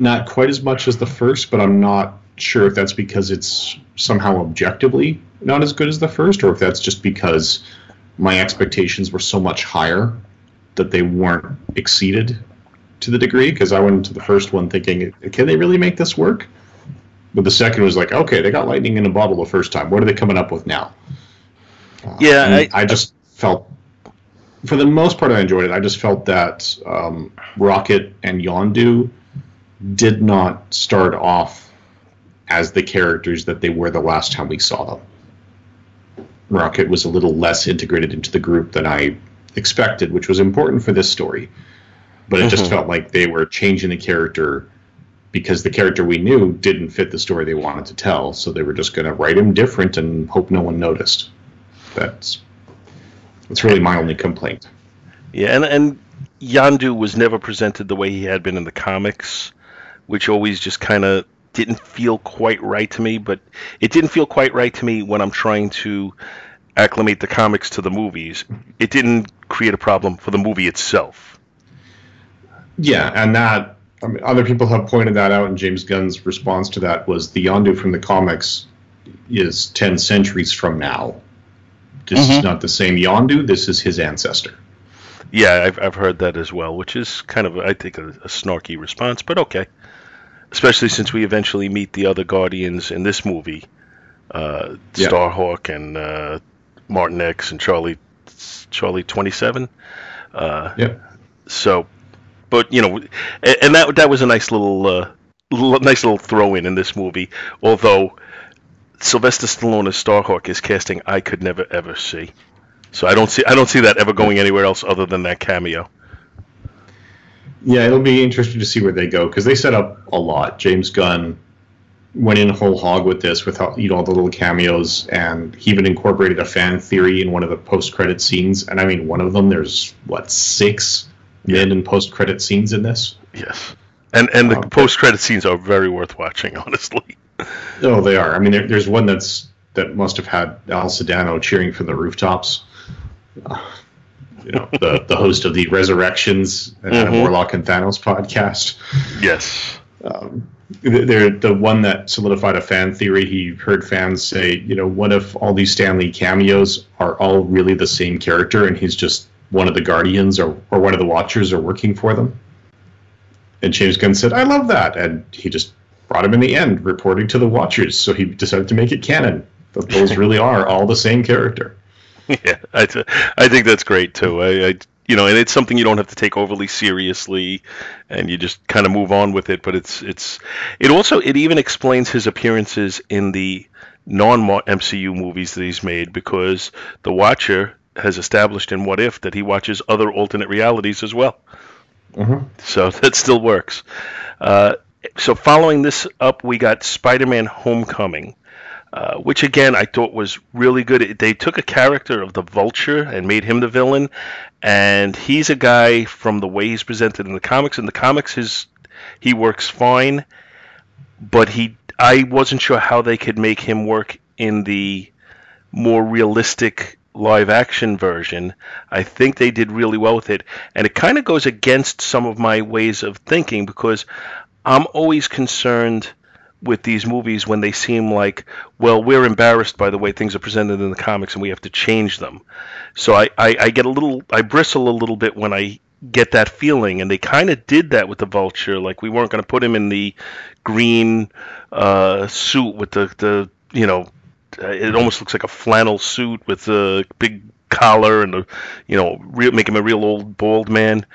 not quite as much as the first, but I'm not sure if that's because it's somehow objectively not as good as the first, or if that's just because my expectations were so much higher that they weren't exceeded to the degree. Because I went into the first one thinking, can they really make this work? But the second was like, okay, they got lightning in a bottle the first time. What are they coming up with now? Uh, yeah, I, I, just felt, for the most part, I enjoyed it. I just felt that um, Rocket and Yondu did not start off as the characters that they were the last time we saw them. Rocket was a little less integrated into the group than I expected, which was important for this story. But it mm-hmm. just felt like they were changing the character because the character we knew didn't fit the story they wanted to tell. So they were just going to write him different and hope no one noticed. That's that's really my only complaint. Yeah, and and Yondu was never presented the way he had been in the comics which always just kind of didn't feel quite right to me. But it didn't feel quite right to me when I'm trying to acclimate the comics to the movies. It didn't create a problem for the movie itself. Yeah, and that I mean, other people have pointed that out, and James Gunn's response to that was the Yondu from the comics is ten centuries from now. This mm-hmm. is not the same Yondu. This is his ancestor. Yeah, I've, I've heard that as well, which is kind of, I think, a, a snarky response, but okay especially since we eventually meet the other Guardians in this movie, uh, yeah. Starhawk and uh, Martinex and Charlie Charlie Twenty Seven. Uh, yeah. So, but you know, and, and that that was a nice little, uh, nice little throw in in this movie. Although Sylvester Stallone as Starhawk is casting I could never ever see. So I don't see I don't see that ever going anywhere else other than that cameo yeah, it'll be interesting to see where they go because they set up a lot. James Gunn went in whole hog with this, with you know all the little cameos, and he even incorporated a fan theory in one of the post-credit scenes. And I mean, one of them there's what six yeah. mid and post-credit scenes in this. Yes, and and the um, post-credit scenes are very worth watching, honestly. Oh, they are. I mean, there, there's one that's that must have had Al Sedano cheering from the rooftops. Uh, you know, the, the host of the Resurrections and mm-hmm. Warlock and Thanos podcast. Yes. Um, they're the one that solidified a fan theory. He heard fans say, you know, what if all these Stan Lee cameos are all really the same character, and he's just one of the Guardians or, or one of the Watchers are working for them? And James Gunn said, I love that. And he just brought him in the end, reporting to the Watchers. So he decided to make it canon. That those really are all the same character. Yeah, I, th- I think that's great too. I, I you know, and it's something you don't have to take overly seriously, and you just kind of move on with it. But it's it's it also it even explains his appearances in the non MCU movies that he's made because the Watcher has established in What If that he watches other alternate realities as well. Mm-hmm. So that still works. Uh, so following this up, we got Spider-Man: Homecoming. Uh, which again I thought was really good. They took a character of the Vulture and made him the villain, and he's a guy from the way he's presented in the comics. In the comics, his he works fine, but he I wasn't sure how they could make him work in the more realistic live action version. I think they did really well with it, and it kind of goes against some of my ways of thinking because I'm always concerned with these movies when they seem like, well, we're embarrassed by the way things are presented in the comics and we have to change them. So I, I, I get a little, I bristle a little bit when I get that feeling. And they kind of did that with the Vulture. Like we weren't going to put him in the green uh, suit with the, the, you know, it almost looks like a flannel suit with a big collar and a, you know, real, make him a real old bald man.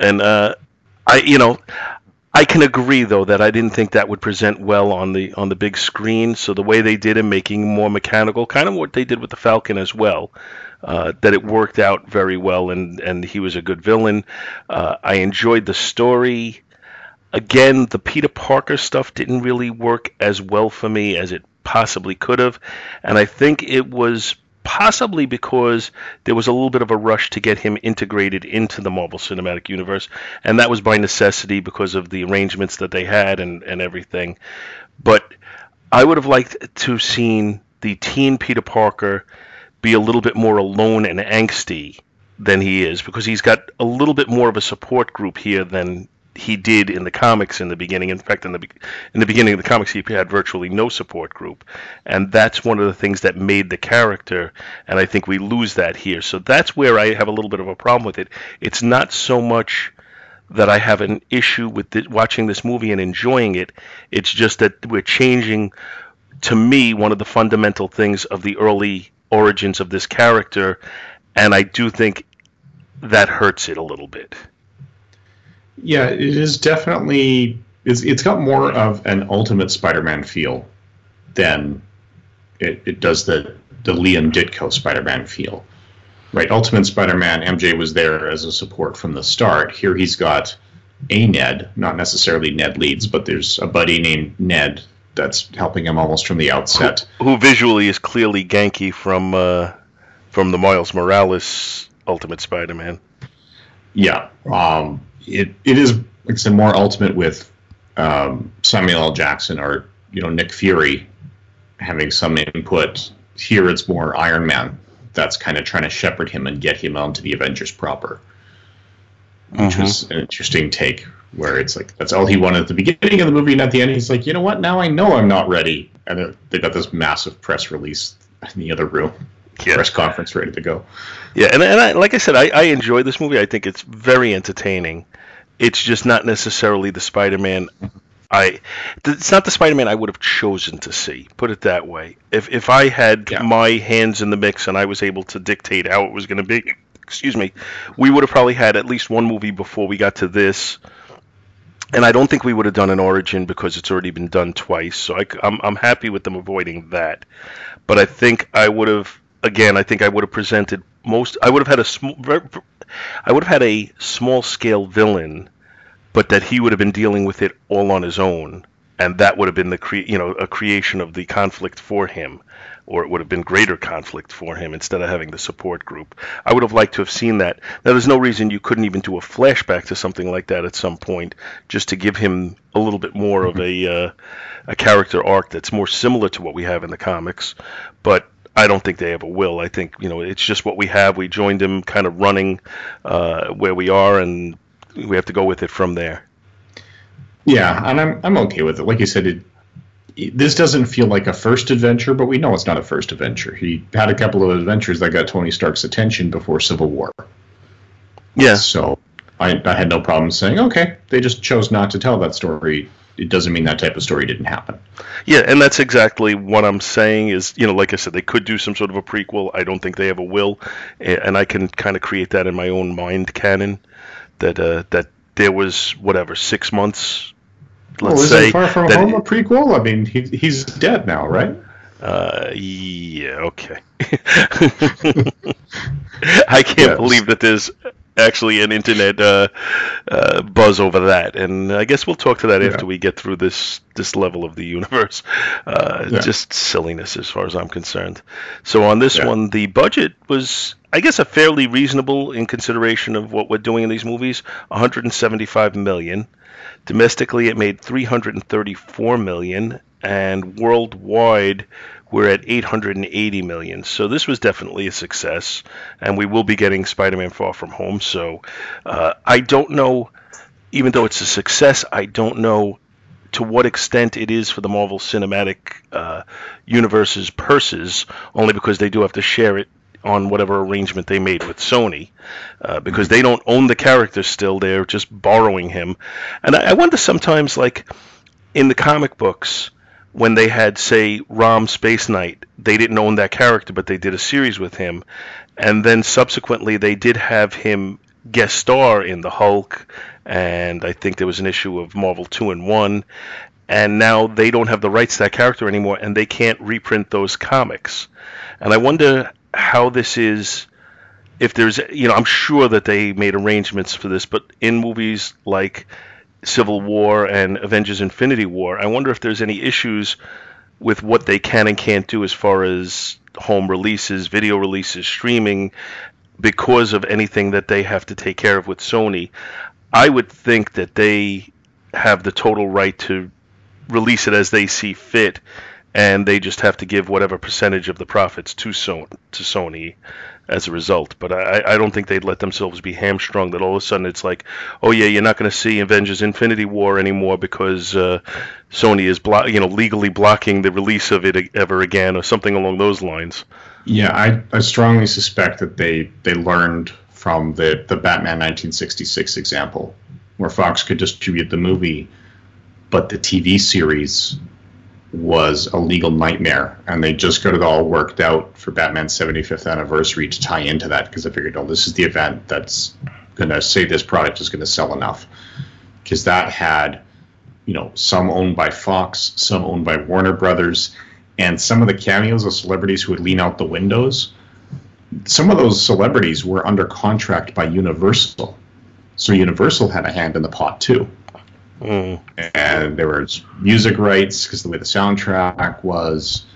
And uh, I, you know, I can agree though that I didn't think that would present well on the on the big screen. So the way they did him, making more mechanical, kind of what they did with the Falcon as well, uh, that it worked out very well, and and he was a good villain. Uh, I enjoyed the story. Again, the Peter Parker stuff didn't really work as well for me as it possibly could have, and I think it was possibly because there was a little bit of a rush to get him integrated into the Marvel Cinematic Universe, and that was by necessity because of the arrangements that they had and, and everything. But I would have liked to have seen the teen Peter Parker be a little bit more alone and angsty than he is because he's got a little bit more of a support group here than he did in the comics in the beginning. In fact, in the in the beginning of the comics, he had virtually no support group, and that's one of the things that made the character. And I think we lose that here. So that's where I have a little bit of a problem with it. It's not so much that I have an issue with the, watching this movie and enjoying it. It's just that we're changing. To me, one of the fundamental things of the early origins of this character, and I do think that hurts it a little bit. Yeah, it is definitely. It's, it's got more of an Ultimate Spider-Man feel than it, it does the the Lee and Ditko Spider-Man feel. Right, Ultimate Spider-Man, MJ was there as a support from the start. Here he's got a Ned, not necessarily Ned Leeds, but there's a buddy named Ned that's helping him almost from the outset. Who, who visually is clearly Ganke from uh, from the Miles Morales Ultimate Spider-Man. Yeah, um, it it is like I said more ultimate with um, Samuel L. Jackson or you know Nick Fury having some input. Here it's more Iron Man that's kind of trying to shepherd him and get him onto the Avengers proper, which mm-hmm. was an interesting take. Where it's like that's all he wanted at the beginning of the movie, and at the end he's like, you know what? Now I know I'm not ready, and they got this massive press release in the other room yeah. press conference ready to go. Yeah, and, and I, like I said, I, I enjoy this movie. I think it's very entertaining. It's just not necessarily the Spider-Man. I it's not the Spider-Man I would have chosen to see. Put it that way. If if I had yeah. my hands in the mix and I was able to dictate how it was going to be, excuse me, we would have probably had at least one movie before we got to this. And I don't think we would have done an origin because it's already been done twice. So I, I'm I'm happy with them avoiding that. But I think I would have again, I think I would have presented most. I would have had a small. I would have had a small scale villain, but that he would have been dealing with it all on his own, and that would have been the cre- you know a creation of the conflict for him, or it would have been greater conflict for him instead of having the support group. I would have liked to have seen that. Now, there's no reason you couldn't even do a flashback to something like that at some point, just to give him a little bit more of a uh, a character arc that's more similar to what we have in the comics. But I don't think they ever will. I think you know it's just what we have. We joined them kind of running uh, where we are, and we have to go with it from there. Yeah, and I'm I'm okay with it. Like you said, it, it, this doesn't feel like a first adventure, but we know it's not a first adventure. He had a couple of adventures that got Tony Stark's attention before Civil War. Yeah. So I, I had no problem saying, okay, they just chose not to tell that story. It doesn't mean that type of story didn't happen. Yeah, and that's exactly what I'm saying is, you know, like I said, they could do some sort of a prequel. I don't think they ever will. And I can kind of create that in my own mind canon that uh, that there was whatever, 6 months let's well, say Far From Home a prequel? I mean, he, he's dead now, right? Uh, yeah, okay. I can't yes. believe that there's actually an internet uh, uh, buzz over that, and I guess we'll talk to that yeah. after we get through this this level of the universe. Uh, yeah. Just silliness, as far as I'm concerned. So on this yeah. one, the budget was, I guess, a fairly reasonable in consideration of what we're doing in these movies. 175 million. Domestically, it made 334 million, and worldwide we're at 880 million. So this was definitely a success, and we will be getting Spider-Man: Far From Home. So uh, I don't know, even though it's a success, I don't know to what extent it is for the Marvel Cinematic uh, Universe's purses, only because they do have to share it on whatever arrangement they made with Sony, uh, because they don't own the character still; they're just borrowing him. And I, I wonder sometimes, like in the comic books, when they had, say, Rom Space Knight, they didn't own that character, but they did a series with him. And then subsequently, they did have him guest star in the Hulk, and I think there was an issue of Marvel Two-in-One. And now they don't have the rights to that character anymore, and they can't reprint those comics. And I wonder how this is. If there's, you know, I'm sure that they made arrangements for this, but in movies like Civil War and Avengers Infinity War. I wonder if there's any issues with what they can and can't do as far as home releases, video releases, streaming, because of anything that they have to take care of with Sony. I would think that they have the total right to release it as they see fit, and they just have to give whatever percentage of the profits to Sony. To Sony as a result. But I, I don't think they'd let themselves be hamstrung that all of a sudden it's like, oh yeah, you're not going to see Avengers: Infinity War anymore because uh, Sony is blo- you know legally blocking the release of it ever again or something along those lines. Yeah, I, I strongly suspect that they they learned from the the Batman 1966 example where Fox could distribute the movie, but the TV series was a legal nightmare, and they just got it all worked out for Batman's 75th anniversary to tie into that because I figured, oh, this is the event that's going to say this product is going to sell enough. Because that had, you know, some owned by Fox, some owned by Warner Brothers, and some of the cameos of celebrities who would lean out the windows. Some of those celebrities were under contract by Universal. So Universal had a hand in the pot too. Mm. And there was music rights because the way the soundtrack was.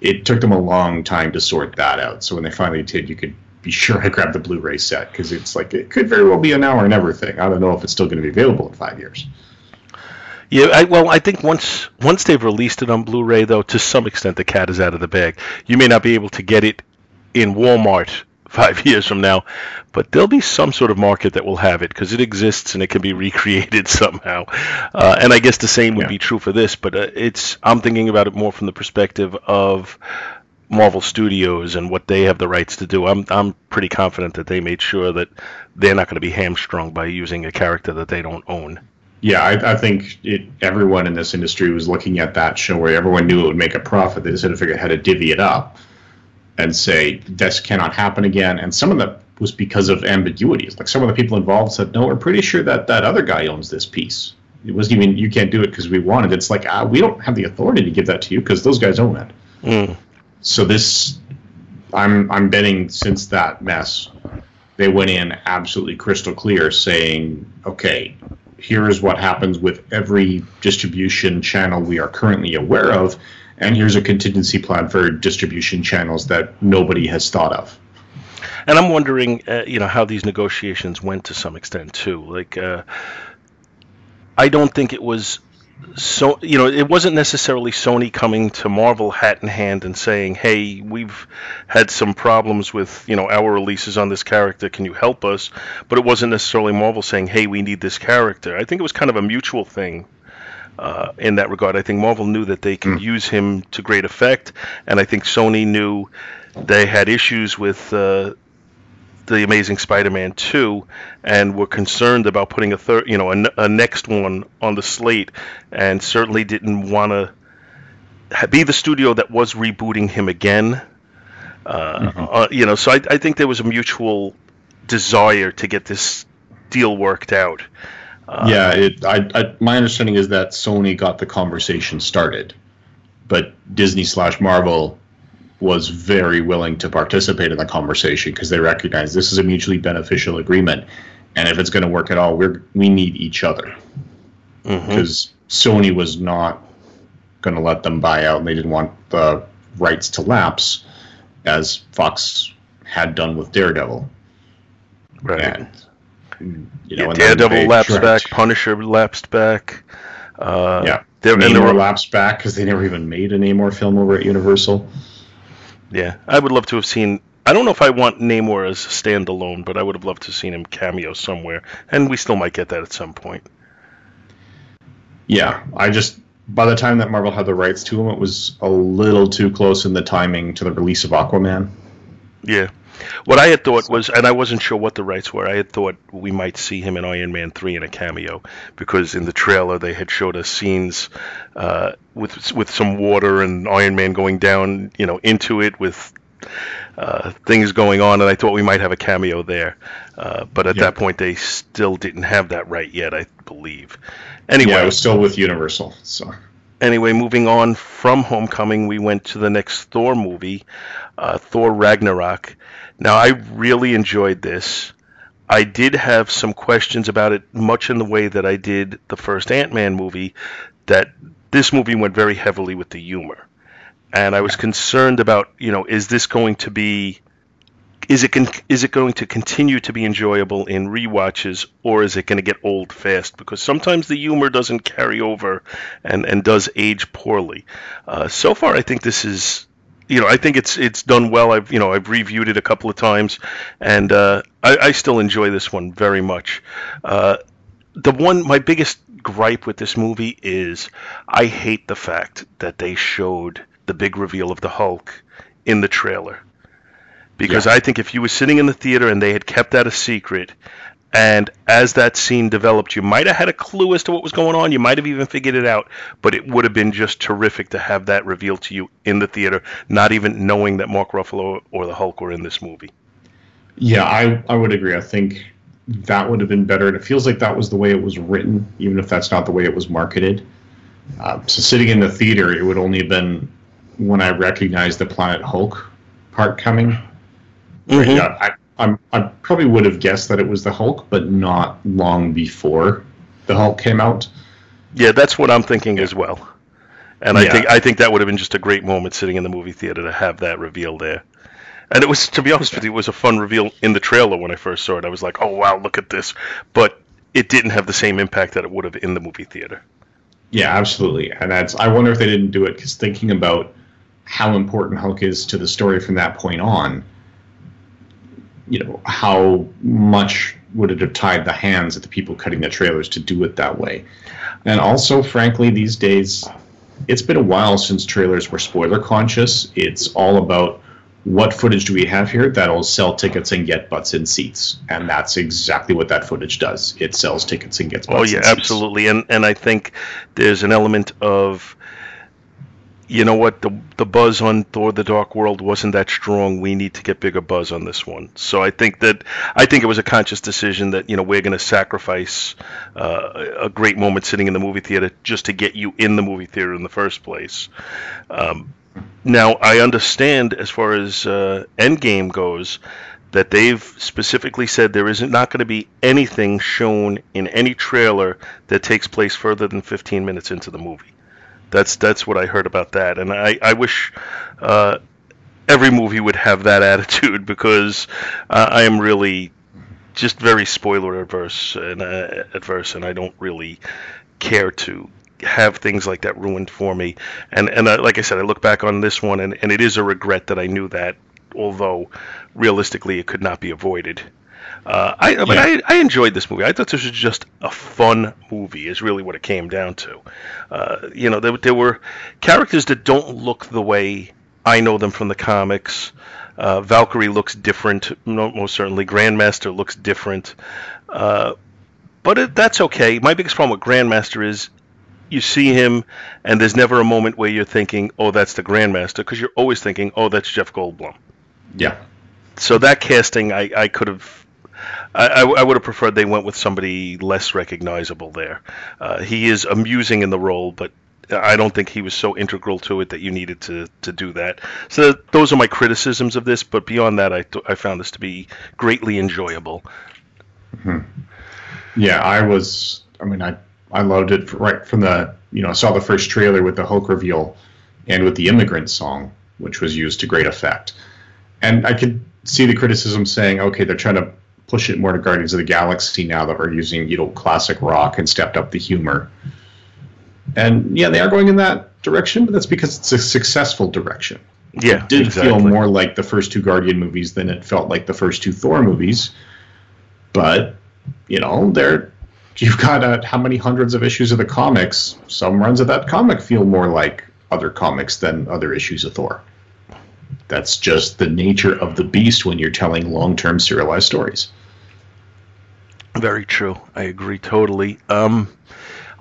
It took them a long time to sort that out. So when they finally did, you could be sure I grabbed the Blu-ray set because it's like it could very well be an hour and everything. I don't know if it's still going to be available in five years. Yeah, I, well, I think once once they've released it on Blu-ray, though, to some extent the cat is out of the bag. You may not be able to get it in Walmart five years from now, but there'll be some sort of market that will have it because it exists and it can be recreated somehow. Uh, and I guess the same would yeah. be true for this, but uh, it's I'm thinking about it more from the perspective of Marvel Studios and what they have the rights to do. I'm I'm pretty confident that they made sure that they're not going to be hamstrung by using a character that they don't own. Yeah, I, I think it, everyone in this industry was looking at that show where everyone knew it would make a profit. They just had to figure out how to divvy it up and say this cannot happen again. And some of that was because of ambiguities. Like some of the people involved said, "No, we're pretty sure that that other guy owns this piece." It wasn't even you can't do it because we want it. It's like ah, we don't have the authority to give that to you because those guys own it. Mm. So this, I'm I'm betting since that mess, they went in absolutely crystal clear, saying, "Okay, here is what happens with every distribution channel we are currently aware of." And here's a contingency plan for distribution channels that nobody has thought of. And I'm wondering, uh, you know, how these negotiations went to some extent too. Like, uh, I don't think it was so you know it wasn't necessarily Sony coming to Marvel hat in hand and saying, "Hey, we've had some problems with you know our releases on this character. Can you help us?" But it wasn't necessarily Marvel saying, "Hey, we need this character." I think it was kind of a mutual thing uh, in that regard. I think Marvel knew that they could mm. use him to great effect, and I think Sony knew they had issues with uh, the Amazing Spider-Man 2 and were concerned about putting a third, you know, a, a next one on the slate, and certainly didn't want to be the studio that was rebooting him again. Uh, mm-hmm. uh, you know, so I, I, think there was a mutual desire to get this deal worked out. Uh, yeah, it, I, I, my understanding is that Sony got the conversation started, but Disney slash Marvel was very willing to participate in the conversation because they recognize this is a mutually beneficial agreement, and if it's going to work at all, we're we need each other because mm-hmm. Sony was not going to let them buy out, and they didn't want the rights to lapse, as Fox had done with Daredevil. Right. And, you know, yeah, Daredevil lapsed back, Punisher lapsed back. Uh, yeah, there, Namor were, lapsed back because they never even made a Namor film over at Universal. Yeah, I would love to have seen. I don't know if I want Namor as standalone, but I would have loved to have seen him cameo somewhere, and we still might get that at some point. Yeah, I just by the time that Marvel had the rights to him, it was a little too close in the timing to the release of Aquaman. Yeah. What I had thought was, and I wasn't sure what the rights were. I had thought we might see him in Iron Man three in a cameo, because in the trailer they had showed us scenes uh, with with some water and Iron Man going down, you know, into it with uh, things going on, and I thought we might have a cameo there. Uh, but at that point, they still didn't have that right yet, I believe. Anyway, yeah, it was still with Universal. So anyway, moving on from Homecoming, we went to the next Thor movie, uh, Thor Ragnarok. Now, I really enjoyed this. I did have some questions about it, much in the way that I did the first Ant Man movie, that this movie went very heavily with the humor. And I was concerned about, you know, is this going to be. Is it con- is it going to continue to be enjoyable in re-watches, or is it going to get old fast? Because sometimes the humor doesn't carry over, and, and does age poorly. Uh, so far, I think this is you know, I think it's it's done well. I've you know I've reviewed it a couple of times, and uh, I, I, still enjoy this one very much. Uh, the one my biggest gripe with this movie is I hate the fact that they showed the big reveal of the Hulk in the trailer. Because yeah. I think if you were sitting in the theater and they had kept that a secret, and as that scene developed, you might have had a clue as to what was going on. You might have even figured it out, but it would have been just terrific to have that revealed to you in the theater, not even knowing that Mark Ruffalo or the Hulk were in this movie. Yeah, I, I would agree. I think that would have been better. And it feels like that was the way it was written, even if that's not the way it was marketed. Uh, so sitting in the theater, it would only have been when I recognized the Planet Hulk part coming. Mm-hmm. Yeah, I, I'm, I probably would have guessed that it was the Hulk, but not long before the Hulk came out. Yeah, that's what I'm thinking as well. And yeah. I think I think that would have been just a great moment sitting in the movie theater to have that reveal there. And it was, to be honest with you, it was a fun reveal in the trailer when I first saw it. I was like, "Oh wow, look at this!" But it didn't have the same impact that it would have in the movie theater. Yeah, absolutely. And that's I wonder if they didn't do it because thinking about how important Hulk is to the story from that point on, you know, how much would it have tied the hands of the people cutting the trailers to do it that way? And also, frankly, these days, it's been a while since trailers were spoiler conscious. It's all about what footage do we have here that'll sell tickets and get butts in seats and that's exactly what that footage does it sells tickets and gets oh, butts oh yeah absolutely and and i think there's an element of you know what the the buzz on Thor: The Dark World wasn't that strong. We need to get bigger buzz on this one. So I think that I think it was a conscious decision that you know we're going to sacrifice uh, a great moment sitting in the movie theater just to get you in the movie theater in the first place. Um, now I understand as far as uh, Endgame goes that they've specifically said there isn't not going to be anything shown in any trailer that takes place further than 15 minutes into the movie. That's that's what I heard about that, and I I wish uh, every movie would have that attitude because uh, I am really just very spoiler adverse and uh, adverse, and I don't really care to have things like that ruined for me. And and like I said, I look back on this one, and, and it is a regret that I knew that, although realistically it could not be avoided. Uh, I, yeah. I, I enjoyed this movie. I thought this was just a fun movie. Is really what it came down to. Uh, you know, there, there were characters that don't look the way I know them from the comics. Uh, Valkyrie looks different, most certainly. Grandmaster looks different. Uh, but it, that's okay. My biggest problem with Grandmaster is you see him, and there's never a moment where you're thinking, "Oh, that's the Grandmaster," because you're always thinking, "Oh, that's Jeff Goldblum." Yeah. So that casting, I, I could have, I, I, would have preferred they went with somebody less recognizable there. Uh, he is amusing in the role, but I don't think he was so integral to it that you needed to, to do that. So those are my criticisms of this. But beyond that, I, I found this to be greatly enjoyable. Mm-hmm. Yeah, I was. I mean, I I loved it right from the you know I saw the first trailer with the Hulk reveal and with the immigrant song, which was used to great effect. And I could see the criticism saying, okay, they're trying to push it more to Guardians of the Galaxy now that we're using you know classic rock and stepped up the humor. And yeah, they are going in that direction, but that's because it's a successful direction. Yeah, it did exactly. feel more like the first two Guardian movies than it felt like the first two Thor movies. But you know, they're you've got uh, how many hundreds of issues of the comics? Some runs of that comic feel more like other comics than other issues of Thor. That's just the nature of the beast when you're telling long-term serialized stories. Very true. I agree totally. Um,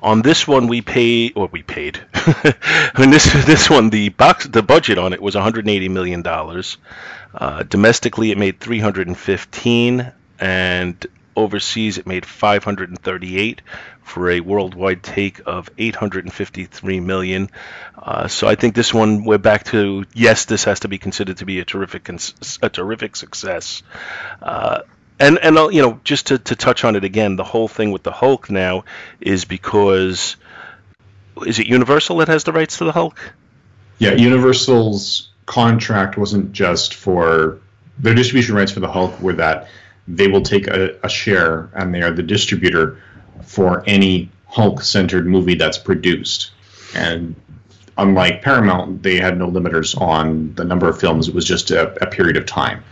on this one, we paid, or we paid. on this this one, the box, the budget on it was 180 million dollars. Uh, domestically, it made 315, and overseas it made 538 for a worldwide take of 853 million. Uh, so I think this one we're back to yes, this has to be considered to be a terrific a terrific success. Uh, and and uh, you know just to, to touch on it again, the whole thing with the Hulk now is because is it Universal that has the rights to the Hulk? Yeah, Universal's contract wasn't just for their distribution rights for the Hulk were that they will take a, a share and they are the distributor for any Hulk centered movie that's produced. And unlike Paramount, they had no limiters on the number of films. It was just a, a, period of time.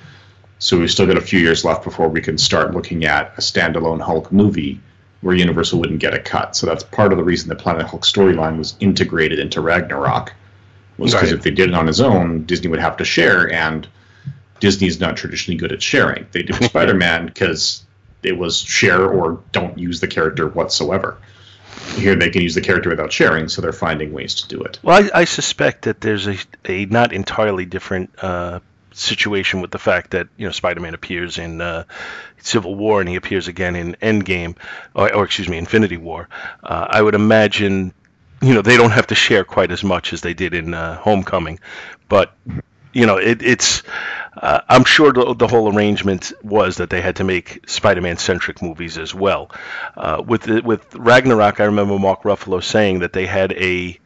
So we've still got a few years left before we can start looking at a standalone Hulk movie where Universal wouldn't get a cut. So that's part of the reason the Planet Hulk storyline was integrated into Ragnarok. Was because right. if they did it on his own, Disney would have to share, and Disney's not traditionally good at sharing. They did Spider Man because it was share or don't use the character whatsoever. Here they can use the character without sharing, so they're finding ways to do it. Well, I, I suspect that there's a, a not entirely different uh, situation with the fact that you know Spider-Man appears in uh, Civil War and he appears again in Endgame, or, or excuse me, Infinity War. Uh, I would imagine you know they don't have to share quite as much as they did in uh, Homecoming, but you know it, it's uh, I'm sure the, the, whole arrangement was that they had to make Spider-Man centric movies as well. Uh, with the, with Ragnarok, I remember Mark Ruffalo saying that they had a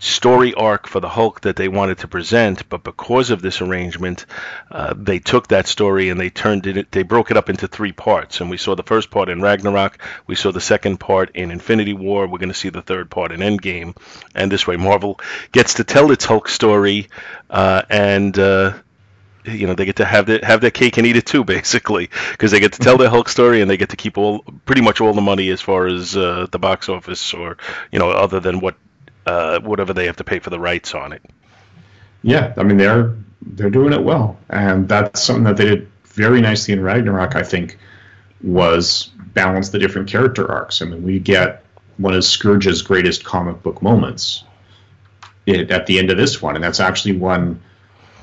story arc for the Hulk that they wanted to present, but because of this arrangement, uh, they took that story and they turned it, they broke it up into three parts. And we saw the first part in Ragnarok, we saw the second part in Infinity War, we're going to see the third part in Endgame. And this way, Marvel gets to tell its Hulk story uh, and uh, you know they get to have their have their cake and eat it too, basically, because they get to tell their Hulk story and they get to keep all pretty much all the money as far as uh, the box office or you know other than what uh, whatever they have to pay for the rights on it. Yeah, I mean they're they're doing it well, and that's something that they did very nicely in Ragnarok. I think was balance the different character arcs. I mean, we get one of Skurge's greatest comic book moments it, at the end of this one, and that's actually one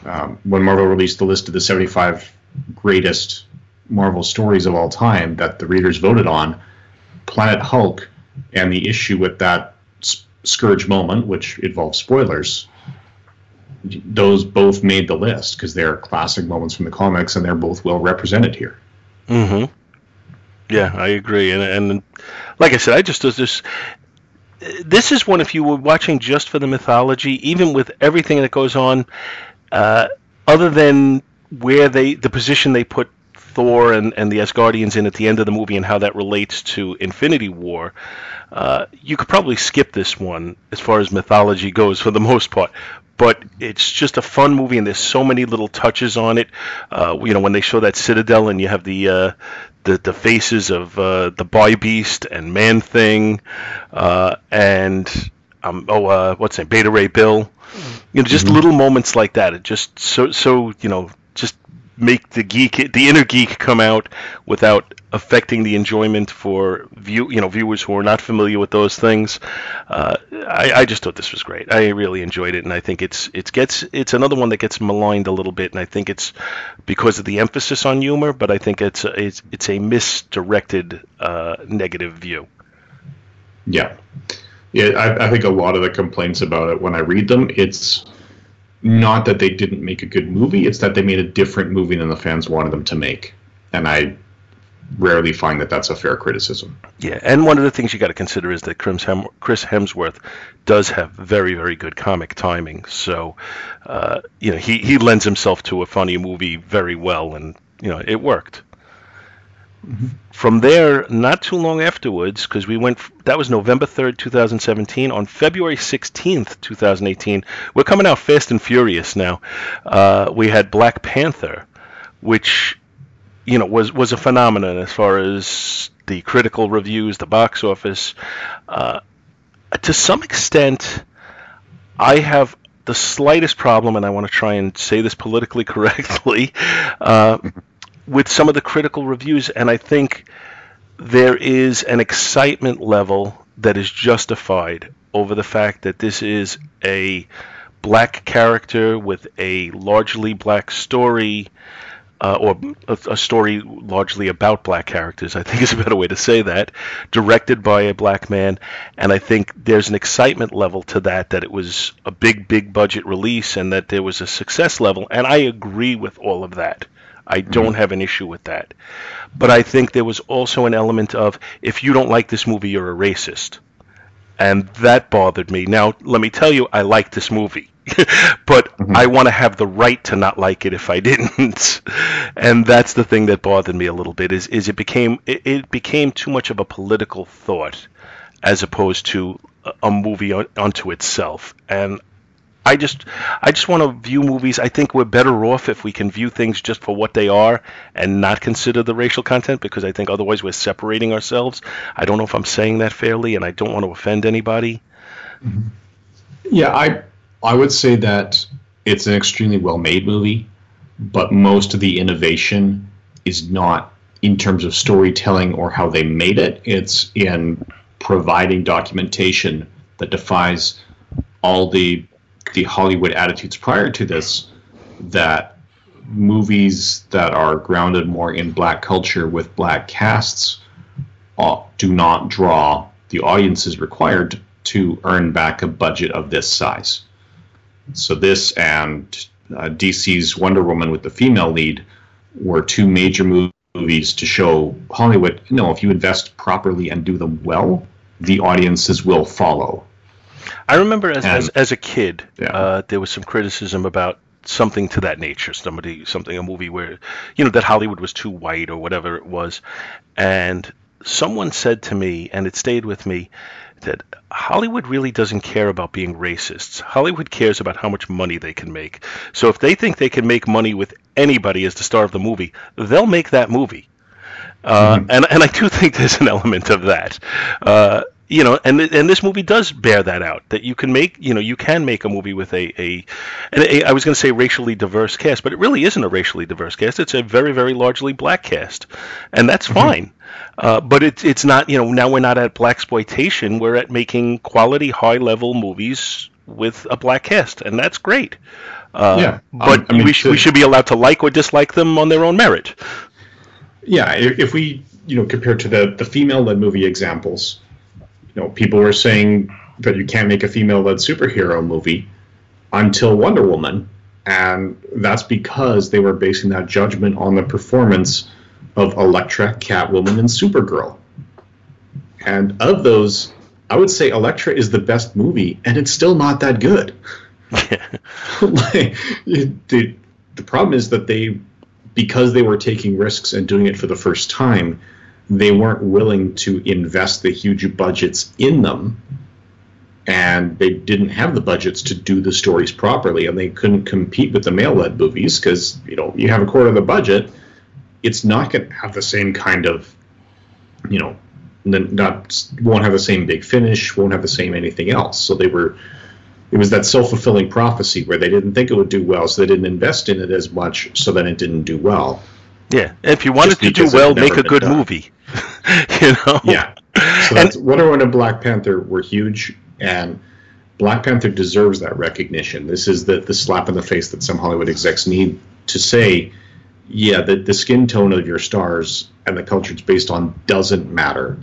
um, when Marvel released the list of the 75 greatest Marvel stories of all time that the readers voted on, Planet Hulk and the issue with that Skurge moment, which involves spoilers, those both made the list because they're classic moments from the comics and they're both well represented here. Mm-hmm. Yeah, I agree. And, and like I said, I just this. This is one if you were watching just for the mythology, even with everything that goes on, uh, other than where they the position they put Thor and, and the Asgardians in at the end of the movie and how that relates to Infinity War, uh, you could probably skip this one as far as mythology goes for the most part. But it's just a fun movie, and there's so many little touches on it. Uh, you know, when they show that citadel, and you have the uh, the, the faces of uh, the Bi-Beast and Man Thing, uh, and um, oh, uh, what's name, Beta Ray Bill. You know, just mm-hmm. little moments like that. It just so so you know make the geek the inner geek come out without affecting the enjoyment for view you know viewers who are not familiar with those things. Uh, I, I, just thought this was great. I really enjoyed it, and I think it's it gets it's another one that gets maligned a little bit, and I think it's because of the emphasis on humor, but I think it's a, it's, it's a misdirected uh, negative view. Yeah, yeah. I, I think a lot of the complaints about it when I read them, it's not that they didn't make a good movie; it's that they made a different movie than the fans wanted them to make, and I rarely find that that's a fair criticism. Yeah, and one of the things you got to consider is that Chris, Hemsworth does have very, very good comic timing. So, uh, you know, he, he lends himself to a funny movie very well, and you know, it worked. Mm-hmm. From there, not too long afterwards, because we went, that was November 3rd, 2017. On February 16th, 2018, we're coming out fast and furious now. Uh, we had Black Panther, which you know was was a phenomenon as far as the critical reviews, the box office. Uh, to some extent, I have the slightest problem, and I want to try and say this politically correctly, uh, with some of the critical reviews, and I think there is an excitement level that is justified over the fact that this is a black character with a largely black story uh, or a, a, story largely about black characters, I think is a better way to say that, directed by a black man. And I think there's an excitement level to that, that it was a big, big budget release and that there was a success level. And I agree with all of that. I don't mm-hmm. have an issue with that. But I think there was also an element of if you don't like this movie, you're a racist. And that bothered me. Now, let me tell you, I like this movie. but mm-hmm. I want to have the right to not like it if I didn't, and that's the thing that bothered me a little bit. Is is it became it, it became too much of a political thought, as opposed to a, a movie on, unto itself, and I just I just want to view movies. I think we're better off if we can view things just for what they are and not consider the racial content because I think otherwise we're separating ourselves. I don't know if I'm saying that fairly, and I don't want to offend anybody. Yeah, I I would say that it's an extremely well made movie, but most of the innovation is not in terms of storytelling or how they made it. It's in providing documentation that defies all the the Hollywood attitudes prior to this that movies that are grounded more in black culture with black casts uh, do not draw the audiences required to earn back a budget of this size. So this and uh, DC's Wonder Woman with the female lead were two major movies to show Hollywood. You know, if you invest properly and do them well, the audiences will follow. I remember as, and, as, as, a kid, yeah. uh, there was some criticism about something to that nature. Somebody, something, a movie where, you know, that Hollywood was too white or whatever it was, and someone said to me, and it stayed with me that Hollywood really doesn't care about being racists. Hollywood cares about how much money they can make. So if they think they can make money with anybody as the star of the movie, they'll make that movie. Uh, mm-hmm. and and I do think there's an element of that. Uh, you know, and and this movie does bear that out. That you can make, you know, you can make a movie with a a, a I was going to say racially diverse cast, but it really isn't a racially diverse cast. It's a very very largely black cast, and that's mm-hmm. fine. Uh, but it's it's not you know now we're not at black exploitation. We're at making quality high level movies with a black cast, and that's great. Uh, yeah, but um, I mean, we, sh- to, we should be allowed to like or dislike them on their own merit. Yeah, if, if we you know compared to the the female led movie examples you know, people were saying that you can't make a female-led superhero movie until Wonder Woman, and that's because they were basing that judgment on the performance of Elektra, Catwoman, and Supergirl. And of those, I would say Elektra is the best movie, and it's still not that good. like, the the problem is that they because they were taking risks and doing it for the first time, they weren't willing to invest the huge budgets in them. And they didn't have the budgets to do the stories properly, and they couldn't compete with the male-led movies because you know you have a quarter of the budget. It's not going to have the same kind of, you know, not won't have the same big finish, won't have the same anything else. So they were it was that self-fulfilling prophecy where they didn't think it would do well, so they didn't invest in it as much, so then it didn't do well. Yeah, if you wanted to do well, make a good done. movie. you know. Yeah. So that's and, Wonder Woman and Black Panther were huge, and Black Panther deserves that recognition. This is the the slap in the face that some Hollywood execs need to say, yeah, the the skin tone of your stars and the culture it's based on doesn't matter.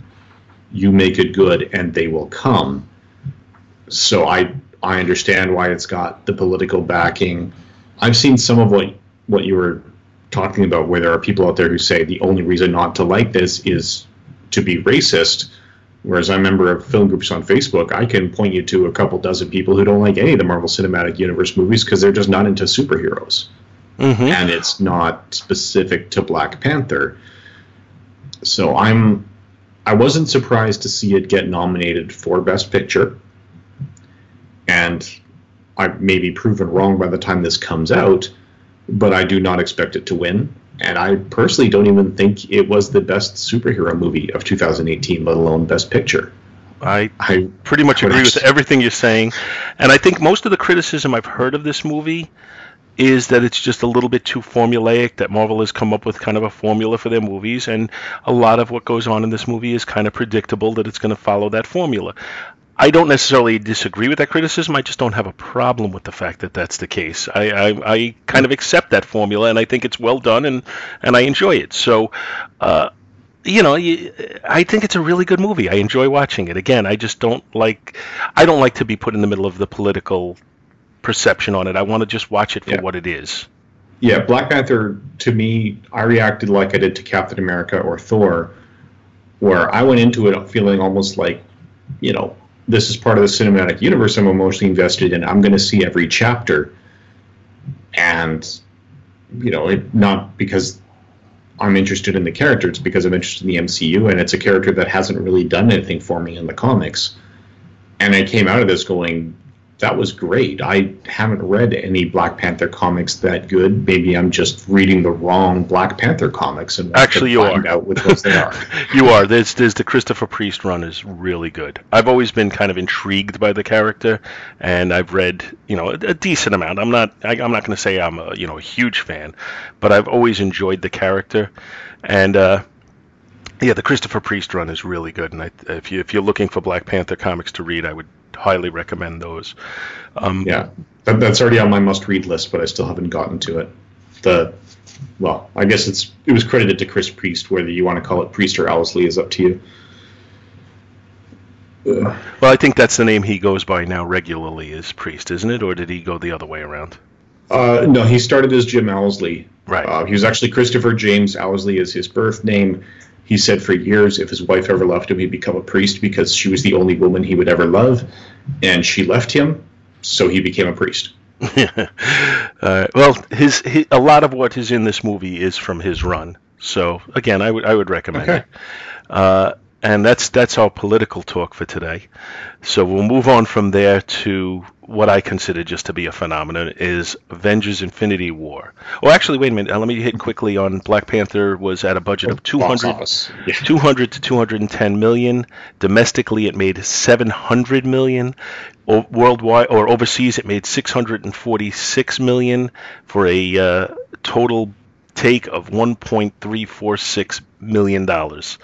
You make it good, and they will come. So I I understand why it's got the political backing. I've seen some of what what you were talking about, where there are people out there who say the only reason not to like this is to be racist. Whereas I'm a member of film groups on Facebook, I can point you to a couple dozen people who don't like any of the Marvel Cinematic Universe movies because they're just not into superheroes. Mm-hmm. And it's not specific to Black Panther. So I'm I wasn't surprised to see it get nominated for Best Picture and I may be proven wrong by the time this comes out, but I do not expect it to win. And I personally don't even think it was the best superhero movie of 2018, let alone Best Picture. I, I pretty much agree with everything you're saying. And I think most of the criticism I've heard of this movie is that it's just a little bit too formulaic, that Marvel has come up with kind of a formula for their movies, and a lot of what goes on in this movie is kind of predictable that it's going to follow that formula. I don't necessarily disagree with that criticism. I just don't have a problem with the fact that that's the case. I, I, I kind of accept that formula, and I think it's well done, and, and I enjoy it. So, uh, you know, I think it's a really good movie. I enjoy watching it. Again, I just don't like I don't like to be put in the middle of the political perception on it. I want to just watch it for yeah. what it is. Yeah, Black Panther to me, I reacted like I did to Captain America or Thor, where I went into it feeling almost like, you know, this is part of the cinematic universe I'm emotionally invested in. I'm going to see every chapter, and you know, it, not because I'm interested in the character. It's because I'm interested in the MCU, and it's a character that hasn't really done anything for me in the comics. And I came out of this going, that was great. I haven't read any Black Panther comics that good. Maybe I'm just reading the wrong Black Panther comics and actually you are. out which ones they are. you are. There's there's the Christopher Priest run is really good. I've always been kind of intrigued by the character, and I've read you know a, a decent amount. I'm not I, am not going to say I'm a you know a huge fan, but I've always enjoyed the character, and. uh yeah, the Christopher Priest run is really good, and I, if you if you're looking for Black Panther comics to read, I would highly recommend those. Um, yeah, that, that's already on my must-read list, but I still haven't gotten to it. The well, I guess it's it was credited to Chris Priest. Whether you want to call it Priest or Owsley is up to you. Well, I think that's the name he goes by now regularly is Priest, isn't it? Or did he go the other way around? Uh, no, he started as Jim Owsley. Right. Uh, he was actually Christopher James Owsley is his birth name. He said for years if his wife ever left him, he'd become a priest because she was the only woman he would ever love, and she left him, so he became a priest. uh, well, his, his, a lot of what is in this movie is from his run. So again, I would I would recommend okay. it. Uh, and that's that's our political talk for today. So we'll move on from there to what I consider just to be a phenomenon is Avengers: Infinity War. Well, actually, wait a minute. let me hit quickly on Black Panther was at a budget of 200, 200 to 210 million. Domestically, it made 700 million. O- worldwide or overseas, it made 646 million for a uh, total take of 1.346 million dollars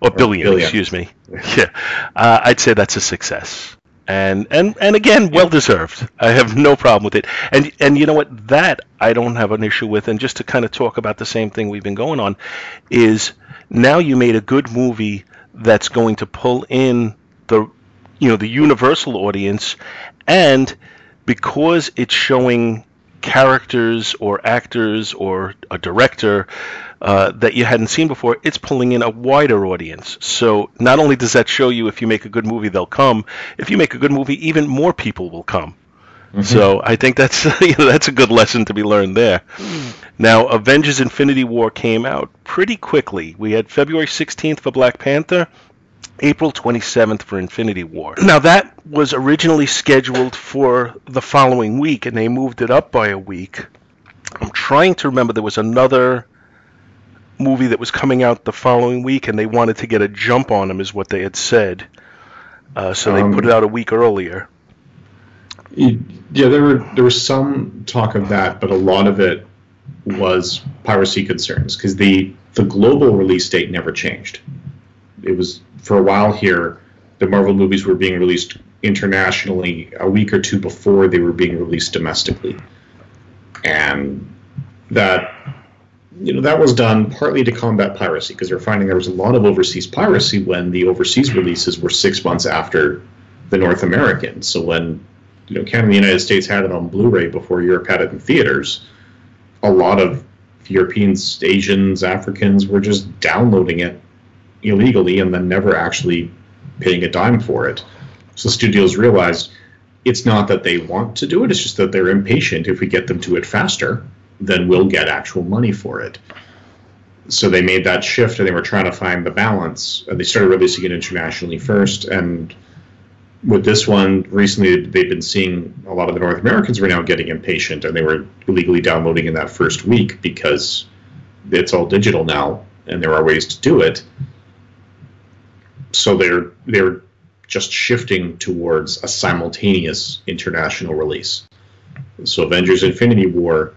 or billion, billion. excuse me. Yeah, uh, I'd say that's a success, and and and again, well deserved. I have no problem with it, and and you know what, that I don't have an issue with. And just to kind of talk about the same thing we've been going on, is now you made a good movie that's going to pull in the you know the universal audience, and because it's showing characters or actors or a director uh, that you hadn't seen before, it's pulling in a wider audience. So not only does that show you if you make a good movie, they'll come. If you make a good movie, even more people will come. So I think that's you know, that's a good lesson to be learned there. Now, Avengers: Infinity War came out pretty quickly. We had February 16th for Black Panther, April 27th for Infinity War. Now, that was originally scheduled for the following week, and they moved it up by a week. I'm trying to remember there was another movie that was coming out the following week, and they wanted to get a jump on them, is what they had said. Uh, so they Um, put it out a week earlier. Yeah, there were there was some talk of that, but a lot of it was piracy concerns because the the global release date never changed. It was for a while here, the Marvel movies were being released internationally a week or two before they were being released domestically, and that you know that was done partly to combat piracy because they're finding there was a lot of overseas piracy when the overseas releases were six months after the North American. So when you know Canada and the United States had it on Blu-ray before Europe had it in theaters, a lot of Europeans, Asians, Africans were just downloading it illegally and then never actually paying a dime for it. So studios realized it's not that they want to do it, it's just that they're impatient. If we get them to it faster, then we'll get actual money for it. So they made that shift and they were trying to find the balance. And they started releasing it internationally first. And with this one, recently they've been seeing a lot of the North Americans were now getting impatient and they were illegally downloading in that first week because it's all digital now and there are ways to do it. So they're they're just shifting towards a simultaneous international release. So Avengers Infinity War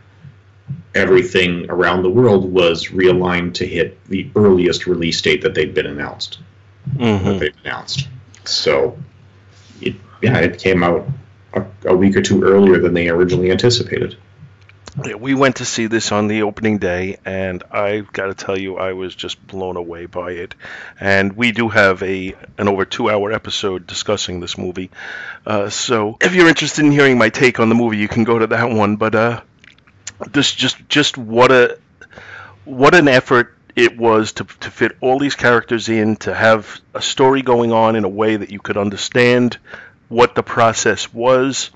everything around the world was realigned to hit the earliest release date that they'd been announced. Mhm. That they've announced. So, it yeah, it came out a, a week or two earlier than they originally anticipated. Yeah, we went to see this on the opening day, and I got to tell you, I was just blown away by it. And we do have a an over two hour episode discussing this movie. Uh, so if you're interested in hearing my take on the movie, you can go to that one. But uh, this just just what a what an effort it was to to fit all these characters in, to have a story going on in a way that you could understand what the process was,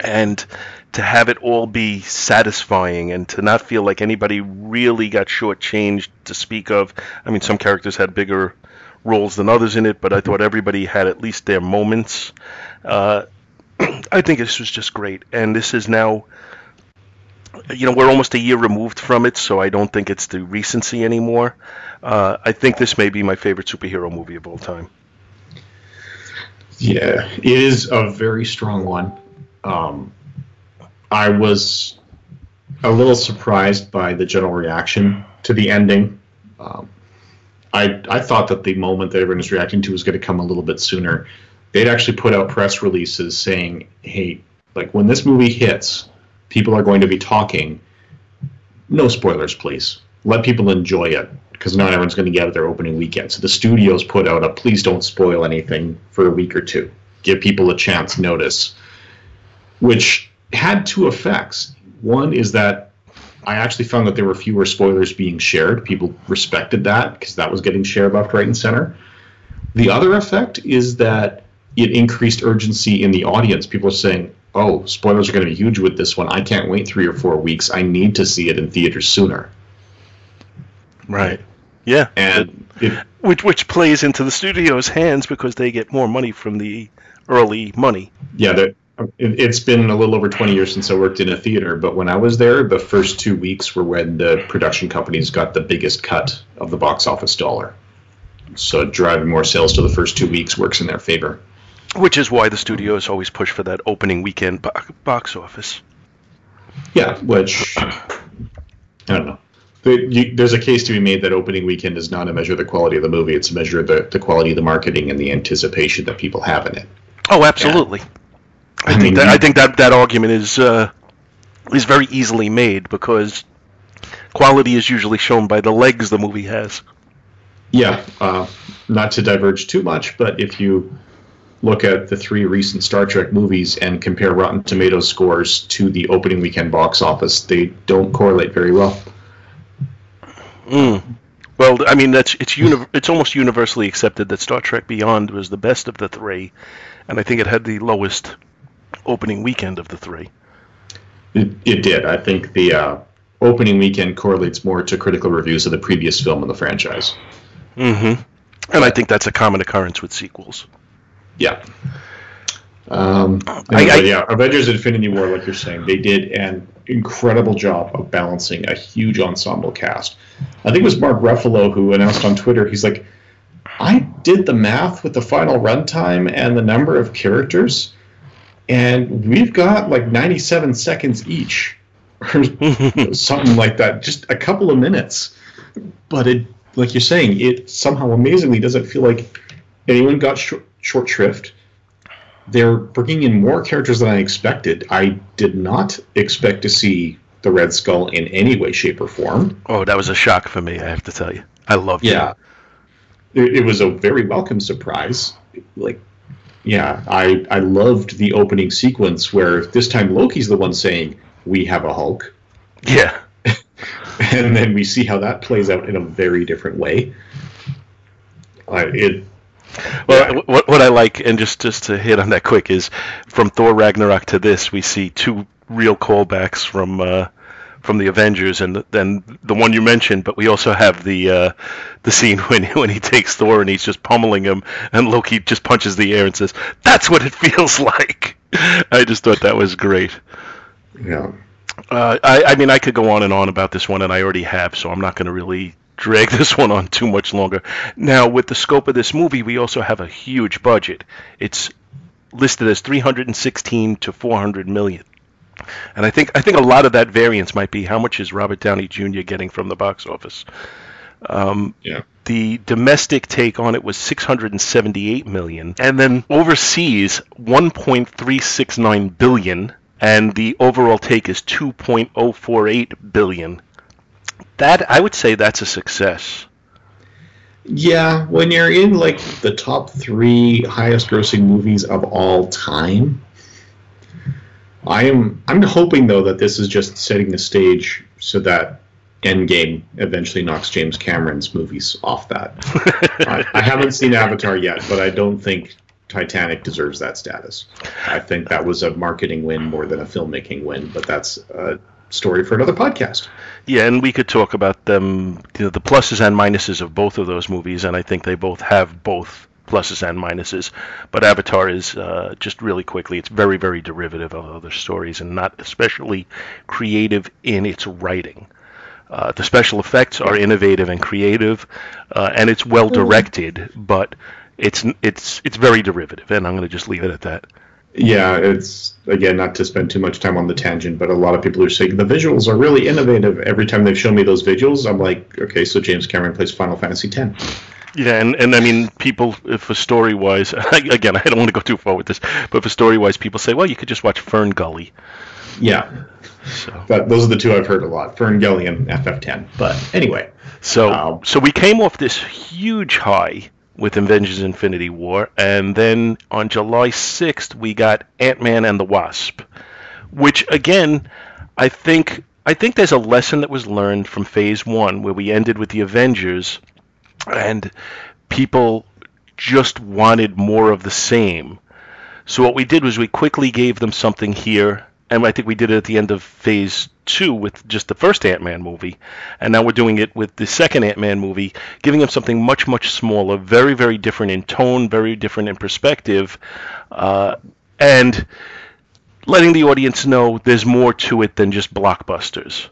and to have it all be satisfying and to not feel like anybody really got shortchanged to speak of. I mean, some characters had bigger roles than others in it, but I thought everybody had at least their moments. Uh, I think this was just great, and this is now. You know, we're almost a year removed from it, so I don't think it's the recency anymore. Uh, I think this may be my favorite superhero movie of all time. Yeah, it is a very strong one. Um, I was a little surprised by the general reaction to the ending. Um, I I thought that the moment that everyone was reacting to was going to come a little bit sooner. They'd actually put out press releases saying, "Hey, like when this movie hits, people are going to be talking. No spoilers, please. Let people enjoy it because not everyone's going to get it their opening weekend. So the studios put out a please don't spoil anything for a week or two. Give people a chance notice, which had two effects. One is that I actually found that there were fewer spoilers being shared. People respected that because that was getting shared left, right, and center. The other effect is that it increased urgency in the audience. People are saying, oh, spoilers are going to be huge with this one. I can't wait three or four weeks. I need to see it in theaters sooner. Right. Yeah. And it, which which plays into the studio's hands because they get more money from the early money. yeah, it's been a little over 20 years since I worked in a theater, but when I was there, the first two weeks were when the production companies got the biggest cut of the box office dollar. So driving more sales to the first two weeks works in their favor. Which is why the studios always push for that opening weekend bo- box office. Yeah, which I don't know. There's a case to be made that opening weekend is not a measure of the quality of the movie; it's a measure of the, the quality of the marketing and the anticipation that people have in it. Oh, absolutely. I, I think mean, that, I think that that argument is uh, is very easily made because quality is usually shown by the legs the movie has. Yeah, uh, not to diverge too much, but if you look at the three recent Star Trek movies and compare Rotten Tomatoes scores to the opening weekend box office, they don't correlate very well. Mm. Well, I mean that's it's uni- it's almost universally accepted that Star Trek Beyond was the best of the three, and I think it had the lowest opening weekend of the three. It, it did. I think the uh, opening weekend correlates more to critical reviews of the previous film in the franchise. Mm-hmm. And I think that's a common occurrence with sequels. Yeah. Um, I- I- yeah, Avengers: Infinity War, like you're saying, they did an incredible job of balancing a huge ensemble cast. I think it was Mark Ruffalo who announced on Twitter. He's like, "I did the math with the final runtime and the number of characters, and we've got like 97 seconds each, or something like that. Just a couple of minutes, but it, like you're saying, it somehow amazingly doesn't feel like anyone got short, short shrift." they're bringing in more characters than I expected. I did not expect to see the Red Skull in any way, shape, or form. Oh, that was a shock for me, I have to tell you. I loved it. it, it was a very welcome surprise. Like, yeah, I I loved the opening sequence where this time Loki's the one saying we have a Hulk, Yeah. and then we see how that plays out in a very different way. Uh, it Well, what, what I like, and just, just to hit on that quick, is from Thor Ragnarok to this, we see two real callbacks from uh, from the Avengers, and then the one you mentioned. But we also have the uh, the scene when when he takes Thor and he's just pummeling him, and Loki just punches the air and says, "That's what it feels like." I just thought that was great. yeah. Uh, I, I mean, I could go on and on about this one, and I already have, so I'm not going to really drag this one on too much longer. Now, with the scope of this movie, we also have a huge budget. It's listed as 316 to 400 million, and I think I think a lot of that variance might be how much is Robert Downey Jr. getting from the box office. Um, yeah. The domestic take on it was 678 million, and then overseas 1.369 billion, and the overall take is 2.048 billion. That I would say that's a success. Yeah, when you're in like the top three highest grossing movies of all time, I am I'm hoping though that this is just setting the stage so that Endgame eventually knocks James Cameron's movies off that. I, I haven't seen Avatar yet, but I don't think Titanic deserves that status. I think that was a marketing win more than a filmmaking win, but that's a story for another podcast. Yeah, and we could talk about them, you know, the pluses and minuses of both of those movies, and I think they both have both pluses and minuses. But Avatar is uh, just really quickly, it's very, very derivative of other stories, and not especially creative in its writing. Uh, the special effects are innovative and creative, uh, and it's well directed, but it's it's it's very derivative, and I'm going to just leave it at that. Yeah, it's again not to spend too much time on the tangent, but a lot of people are saying the visuals are really innovative. Every time they've shown me those visuals, I'm like, okay, so James Cameron plays Final Fantasy X. Yeah, and, and I mean, people, if for story wise, again, I don't want to go too far with this, but for story wise, people say, well, you could just watch FernGully. Yeah, So, those are the two I've heard a lot: FernGully and FF10. But anyway, so, Wow. so we came off this huge high with Avengers Infinity War, and then on July 6th, we got Ant Man and the Wasp, which again, I think. I think there's a lesson that was learned from Phase One, where we ended with the Avengers, and people just wanted more of the same. So what we did was we quickly gave them something here, and I think we did it at the end of Phase Two with just the first Ant-Man movie, and now we're doing it with the second Ant-Man movie, giving them something much much smaller, very very different in tone, very different in perspective, uh, and letting the audience know there's more to it than just blockbusters.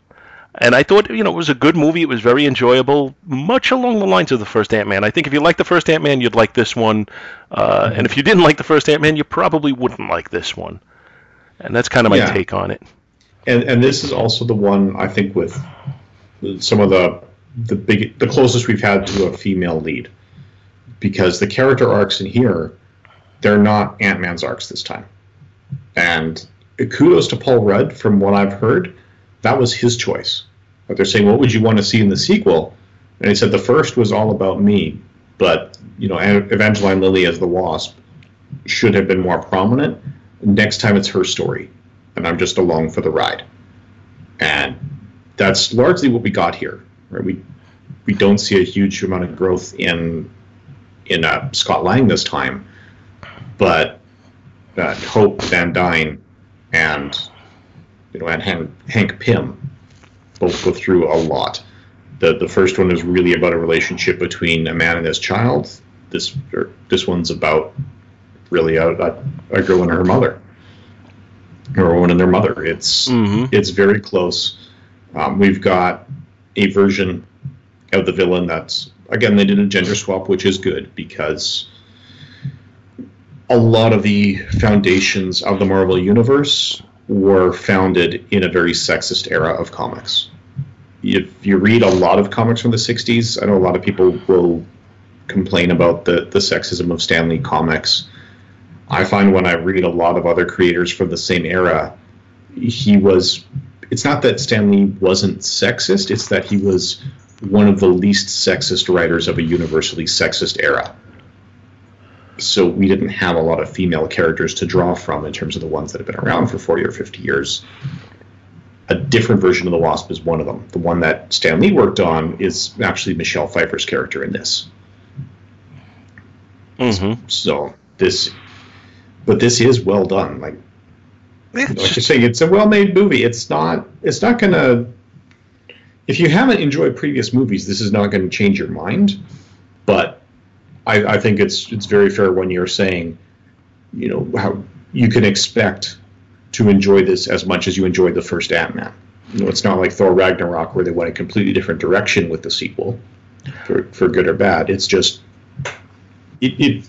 And I thought, you know, it was a good movie. It was very enjoyable, much along the lines of the first Ant Man. I think if you like the first Ant Man, you'd like this one. Uh, And if you didn't like the first Ant Man, you probably wouldn't like this one. And that's kind of my Yeah. take on it. And and this is also the one I think with some of the the big the closest we've had to a female lead, because the character arcs in here, they're not Ant Man's arcs this time, and kudos to Paul Rudd from what I've heard, that was his choice. But they're saying, what would you want to see in the sequel? And he said the first was all about me, but you know Evangeline Lilly as the Wasp should have been more prominent. Next time it's her story and I'm just along for the ride. And that's largely what we got here. Right? We we don't see a huge amount of growth in in uh, Scott Lang this time, but uh, Hope Van Dyne and you know and Hank, Hank Pym both go through a lot. The the first one is really about a relationship between a man and his child. This this one's about really a, a, a girl and her mother, a and their mother. It's Mhm. it's very close. Um, we've got a version of the villain that's again they did a gender swap, which is good because a lot of the foundations of the Marvel universe were founded in a very sexist era of comics. If you read a lot of comics from the 60s, I know a lot of people will complain about the, the sexism of Stan Lee comics. I find when I read a lot of other creators from the same era, he was. It's not that Stan Lee wasn't sexist, it's that he was one of the least sexist writers of a universally sexist era so we didn't have a lot of female characters to draw from in terms of the ones that have been around for 40 or 50 years. A different version of the Wasp is one of them. The one that Stan Lee worked on is actually Michelle Pfeiffer's character in this. Mm-hmm. So this, but this is well done. Like, like you're saying, it's a well-made movie. It's not. It's not gonna. If you haven't enjoyed previous movies, this is not going to change your mind. But I, I think it's it's very fair when you're saying, you know, how you can expect to enjoy this as much as you enjoyed the first Ant-Man. You know, it's not like Thor Ragnarok where they went a completely different direction with the sequel, for for good or bad. It's just it, it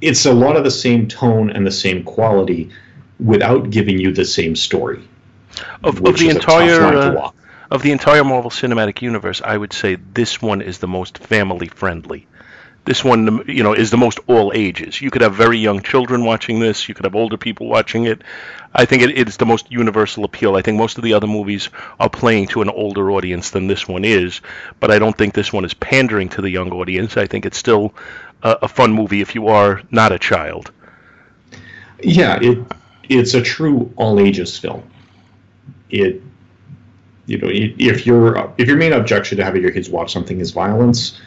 it's a lot of the same tone and the same quality without giving you the same story. of, of the is a tough entire uh, of the entire Marvel Cinematic Universe, I would say this one is the most family friendly. This one, you know, is the most all ages. You could have very young children watching this. You could have older people watching it. I think it, it's the most universal appeal. I think most of the other movies are playing to an older audience than this one is, but I don't think this one is pandering to the young audience. I think it's still a, a fun movie if you are not a child. Yeah, it it's a true all ages film. It you know if your if your main objection to having your kids watch something is violence,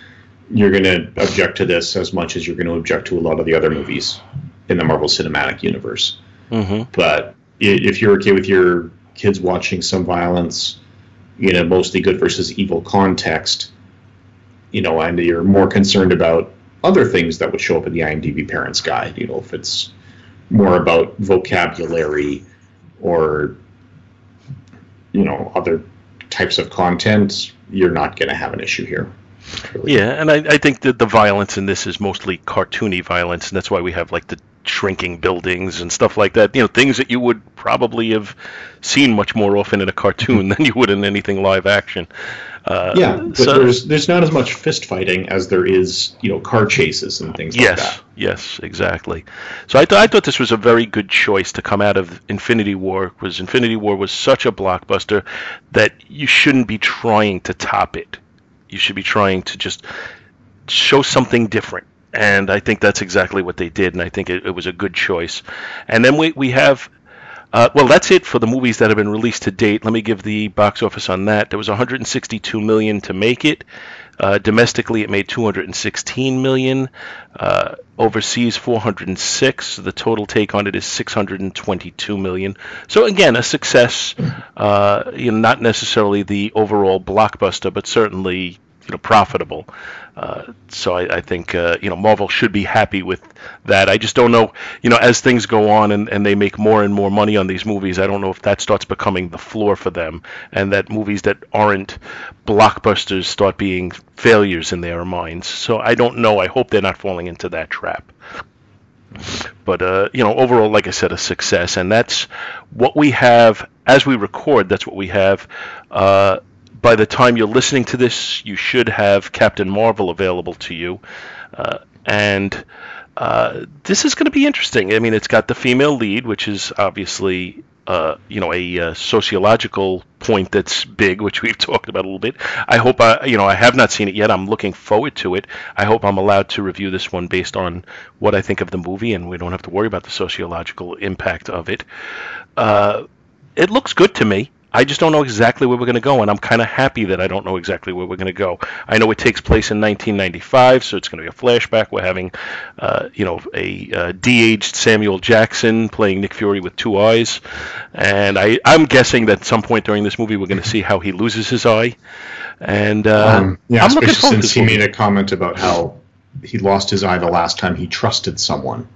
you're going to object to this as much as you're going to object to a lot of the other movies in the Marvel Cinematic Universe. hmm But if you're okay with your kids watching some violence you know, mostly good versus evil context, you know, and you're more concerned about other things that would show up in the IMDb Parents Guide, you know, if it's more about vocabulary or, you know, other types of content, you're not going to have an issue here. Really. Yeah, and I, I think that the violence in this is mostly cartoony violence, and that's why we have like the shrinking buildings and stuff like that. You know, things that you would probably have seen much more often in a cartoon than you would in anything live action. Uh, Yeah, but so- there's there's not as much fist fighting as there is, you know, car chases and things like Yes, that. yes, exactly. So I, th- I thought this was a very good choice to come out of Infinity War, because Infinity War was such a blockbuster that you shouldn't be trying to top it. You should be trying to just show something different. And I think that's exactly what they did, and I think it, it was a good choice. And then we, we have uh, well, that's it for the movies that have been released to date. Let me give the box office on that. There was 162 million to make it. Uh, domestically, it made 216 million. Uh, overseas, 406. The total take on it is 622 million. So again, a success. Uh, you know, not necessarily the overall blockbuster, but certainly you know profitable. Uh, so I, I think uh, you know Marvel should be happy with that. I just don't know, you know, as things go on and, and they make more and more money on these movies, I don't know if that starts becoming the floor for them, and that movies that aren't blockbusters start being failures in their minds. So I don't know. I hope they're not falling into that trap. But uh, you know, overall, like I said, a success, and that's what we have as we record. That's what we have. By the time you're listening to this, you should have Captain Marvel available to you, uh, and uh, this is going to be interesting. I mean, it's got the female lead, which is obviously uh, you know a uh, sociological point that's big, which we've talked about a little bit. I hope I you know I have not seen it yet. I'm looking forward to it. I hope I'm allowed to review this one based on what I think of the movie, and we don't have to worry about the sociological impact of it. Uh, it looks good to me. I just don't know exactly where we're going to go, and I'm kind of happy that I don't know exactly where we're going to go. I know it takes place in 1995, so it's going to be a flashback. We're having, uh, you know, a uh, de-aged Samuel Jackson playing Nick Fury with two eyes, and I, I'm guessing that at some point during this movie we're going to see how he loses his eye. And uh, Um, yeah, I'm especially since he movie. made a comment about how he lost his eye the last time he trusted someone.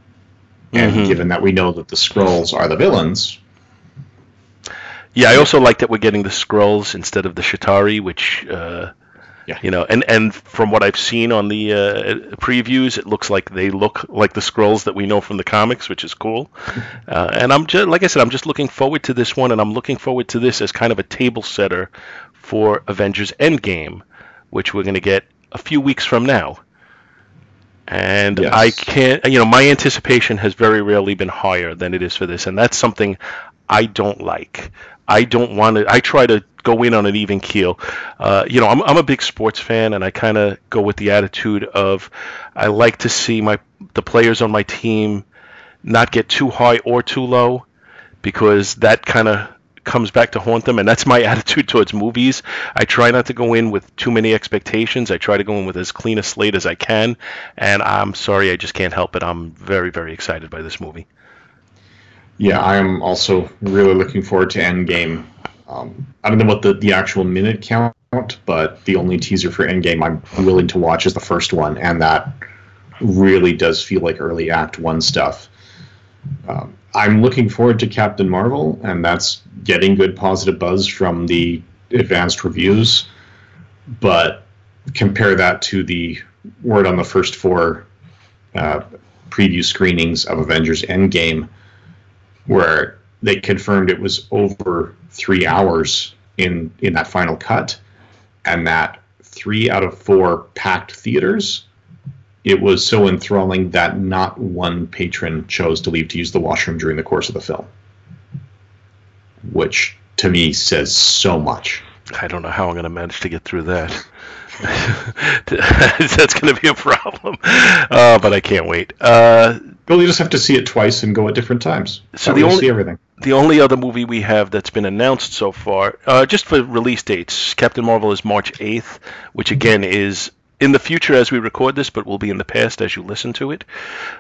And Mhm. given that we know that the Skrulls are the villains, Yeah, I also like that we're getting the Skrulls instead of the Chitauri, which, uh, Yeah. you know, and and from what I've seen on the uh, previews, it looks like they look like the Skrulls that we know from the comics, which is cool. Uh, and I'm just like I said, I'm just looking forward to this one, and I'm looking forward to this as kind of a table setter for Avengers Endgame, which we're going to get a few weeks from now. And Yes. I can't, you know, my anticipation has very rarely been higher than it is for this, and that's something I don't like. I don't want to. I try to go in on an even keel. Uh, you know, I'm I'm a big sports fan, and I kind of go with the attitude of I like to see my the players on my team not get too high or too low, because that kind of comes back to haunt them, and that's my attitude towards movies. I try not to go in with too many expectations. I try to go in with as clean a slate as I can, and I'm sorry, I just can't help it. I'm very very excited by this movie. Yeah, I am also really looking forward to Endgame. Um, I don't know what the, the actual minute count, but the only teaser for Endgame I'm willing to watch is the first one, and that really does feel like early Act One stuff. Um, I'm looking forward to Captain Marvel, and that's getting good positive buzz from the advanced reviews. But compare that to the word on the first four uh, preview screenings of Avengers Endgame, where they confirmed it was over three hours in in that final cut, and that three out of four packed theaters. It was so enthralling that not one patron chose to leave to use the washroom during the course of the film, which to me says so much. I don't know how I'm going to manage to get through that. That's going to be a problem. Uh, but I can't wait. Uh, Well, you just have to see it twice and go at different times. So That the only- see everything. the only other movie we have that's been announced so far, uh, just for release dates, Captain Marvel is March 8th, which again is in the future as we record this, but will be in the past as you listen to it.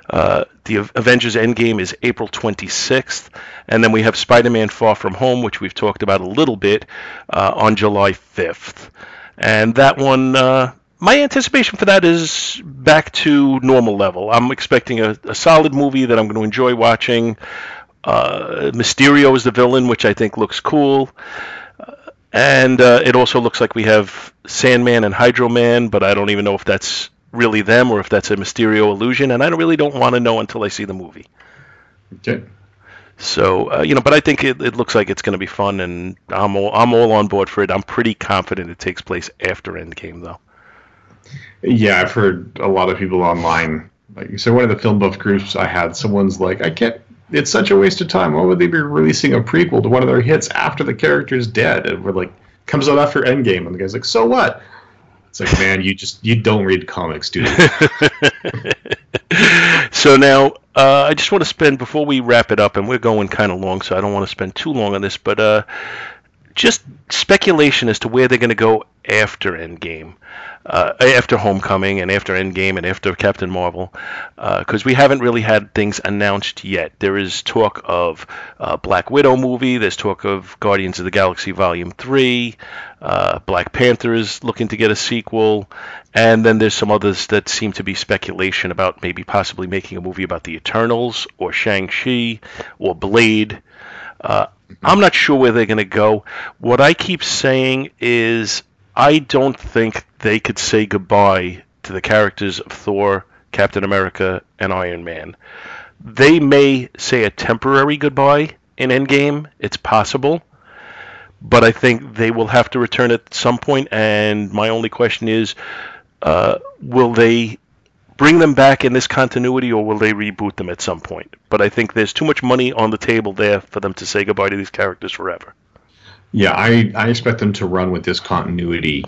Uh, the Av- Avengers Endgame is April 26th, and then we have Spider-Man Far From Home, which we've talked about a little bit, uh, on July 5th. And that one, uh, my anticipation for that is back to normal level. I'm expecting a, a solid movie that I'm going to enjoy watching. Uh, Mysterio is the villain, which I think looks cool. Uh, and uh, it also looks like we have Sandman and Hydro Man, but I don't even know if that's really them or if that's a Mysterio illusion. And I really don't want to know until I see the movie. Okay. So uh, you know, but I think it, it looks like it's going to be fun, and I'm all, I'm all on board for it. I'm pretty confident it takes place after Endgame, though. Yeah, I've heard a lot of people online. Like, so one of the film buff groups I had, someone's like, I can't. It's such a waste of time. Why would they be releasing a prequel to one of their hits after the character's dead? And we're like, comes out after Endgame, and the guy's like, so what? It's like, man, you just you don't read comics, dude. so now uh, I just want to spend before we wrap it up, and we're going kind of long, so I don't want to spend too long on this, but uh, just speculation as to where they're going to go after Endgame, uh, after Homecoming, and after Endgame, and after Captain Marvel, because we haven't really had things announced yet. There is talk of uh, Black Widow movie. There's talk of Guardians of the Galaxy Volume Three. Uh, Black Panther is looking to get a sequel, and then there's some others that seem to be speculation about maybe possibly making a movie about the Eternals or Shang Chi or Blade. Uh, I'm not sure where they're going to go. What I keep saying is I don't think they could say goodbye to the characters of Thor, Captain America, and Iron Man. They may say a temporary goodbye in Endgame. It's possible. But I think they will have to return at some point. point, and my only question is, uh, will they bring them back in this continuity, or will they reboot them at some point? But I think there's too much money on the table there for them to say goodbye to these characters forever. yeah, I I expect them to run with this continuity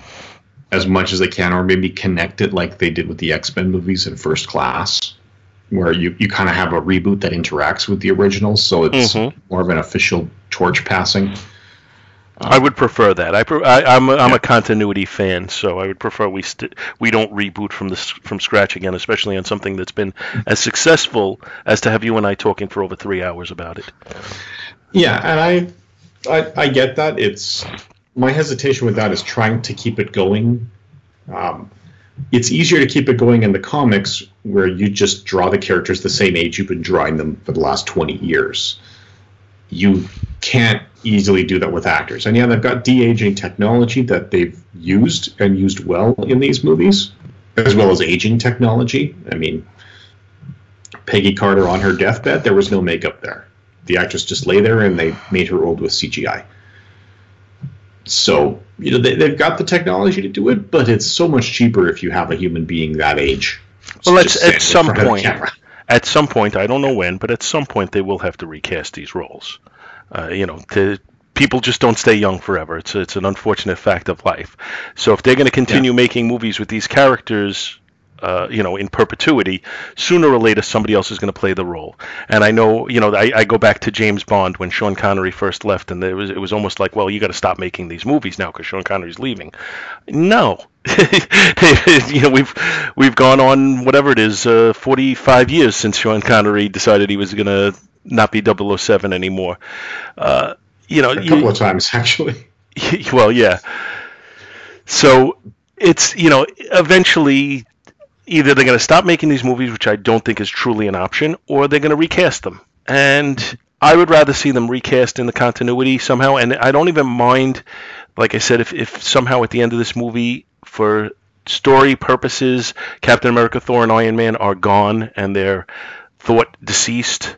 as much as they can, or maybe connect it like they did with the X Men movies in First Class, where you you kind of have a reboot that interacts with the originals, so it's Mhm. more of an official torch passing. I would prefer that. I, pre- I am a, I'm a continuity fan, so I would prefer we st- we don't reboot from this from scratch again, especially on something that's been as successful as to have you and I talking for over three hours about it. Yeah, and I, I, I get that. It's my hesitation with that is trying to keep it going. Um, it's easier to keep it going in the comics where you just draw the characters the same age you've been drawing them for the last 20 years. You can't easily do that with actors. And yeah, they've got de aging technology that they've used and used well in these movies, as well as aging technology. I mean, Peggy Carter on her deathbed, there was no makeup there. The actress just lay there and they made her old with CGI. So, you know, they, they've got the technology to do it, but it's so much cheaper if you have a human being that age. Well, at, at some point, at some point, I don't know when, but at some point they will have to recast these roles. Uh, you know, to, people just don't stay young forever. It's it's an unfortunate fact of life. So if they're going to continue yeah. making movies with these characters uh, you know, in perpetuity, sooner or later somebody else is going to play the role. And I know, you know, I, I, go back to James Bond when Sean Connery first left, and it was it was almost like, well, you got to stop making these movies now because Sean Connery's leaving. No, you know, we've we've gone on whatever it is, uh, 45 years since Sean Connery decided he was going to not be 007 anymore. Uh, you know, a couple you, of times actually. Well, yeah. So it's you know eventually either they're going to stop making these movies, which I don't think is truly an option, or they're going to recast them. And I would rather see them recast in the continuity somehow. And I don't even mind, like I said, if, if somehow at the end of this movie, for story purposes, Captain America, Thor, and Iron Man are gone and they're thought deceased.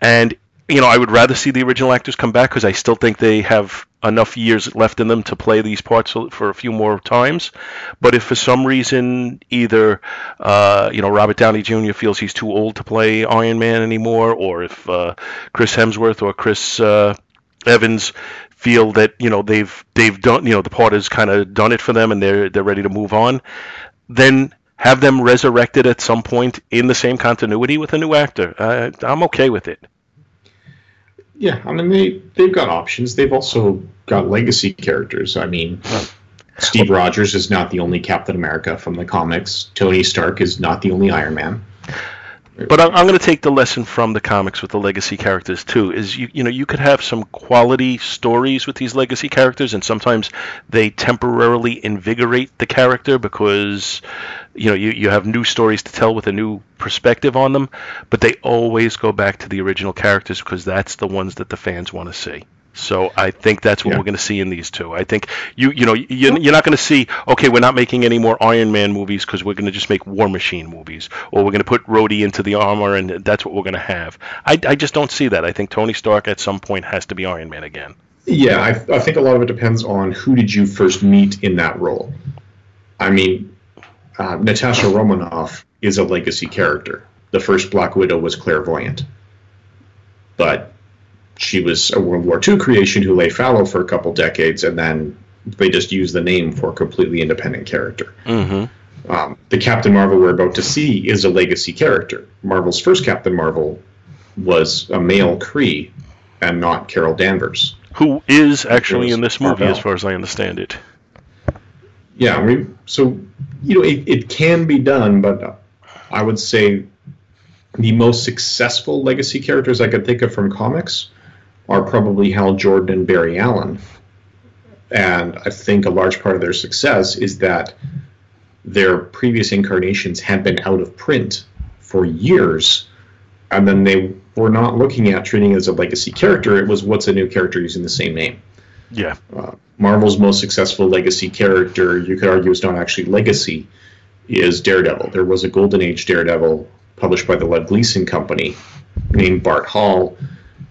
And you know, I would rather see the original actors come back because I still think they have enough years left in them to play these parts for a few more times. But if for some reason either uh, you know Robert Downey Jr. feels he's too old to play Iron Man anymore, or if uh, Chris Hemsworth or Chris uh, Evans feel that you know they've they've done you know the part has kind of done it for them and they're they're ready to move on, then have them resurrected at some point in the same continuity with a new actor. Uh, I'm okay with it. Yeah, I mean they they've got options. They've also got legacy characters. I mean, Steve Rogers is not the only Captain America from the comics. Tony Stark is not the only Iron Man. But I'm, I'm going to take the lesson from the comics with the legacy characters too. Is you you know you could have some quality stories with these legacy characters, and sometimes they temporarily invigorate the character because you know you, you have new stories to tell with a new perspective on them. But they always go back to the original characters because that's the ones that the fans want to see. So I think that's what yeah. we're going to see in these two. I think you you know you, are not going to see okay we're not making any more Iron Man movies because we're going to just make War Machine movies or we're going to put Rhodey into the armor and that's what we're going to have. I, I just don't see that. I think Tony Stark at some point has to be Iron Man again. Yeah, I, I think a lot of it depends on who did you first meet in that role. I mean, uh, Natasha Romanoff is a legacy character. The first Black Widow was Claire Voyant, but she was a World War II creation who lay fallow for a couple decades, and then they just used the name for a completely independent character. Mm-hmm. Um, the Captain Marvel we're about to see is a legacy character. Marvel's first Captain Marvel was a male Kree and not Carol Danvers. Who is actually in this movie, Marvel. as far as I understand it. Yeah, I mean, so, you know, it, it can be done, but I would say the most successful legacy characters I could think of from comics are probably Hal Jordan and Barry Allen. And I think a large part of their success is that their previous incarnations had been out of print for years, and then they were not looking at treating it as a legacy character. It was what's a new character using the same name. Yeah. Uh, Marvel's most successful legacy character, you could argue, is not actually legacy, is Daredevil. There was a Golden Age Daredevil published by the Lev Gleason Company named Bart Hill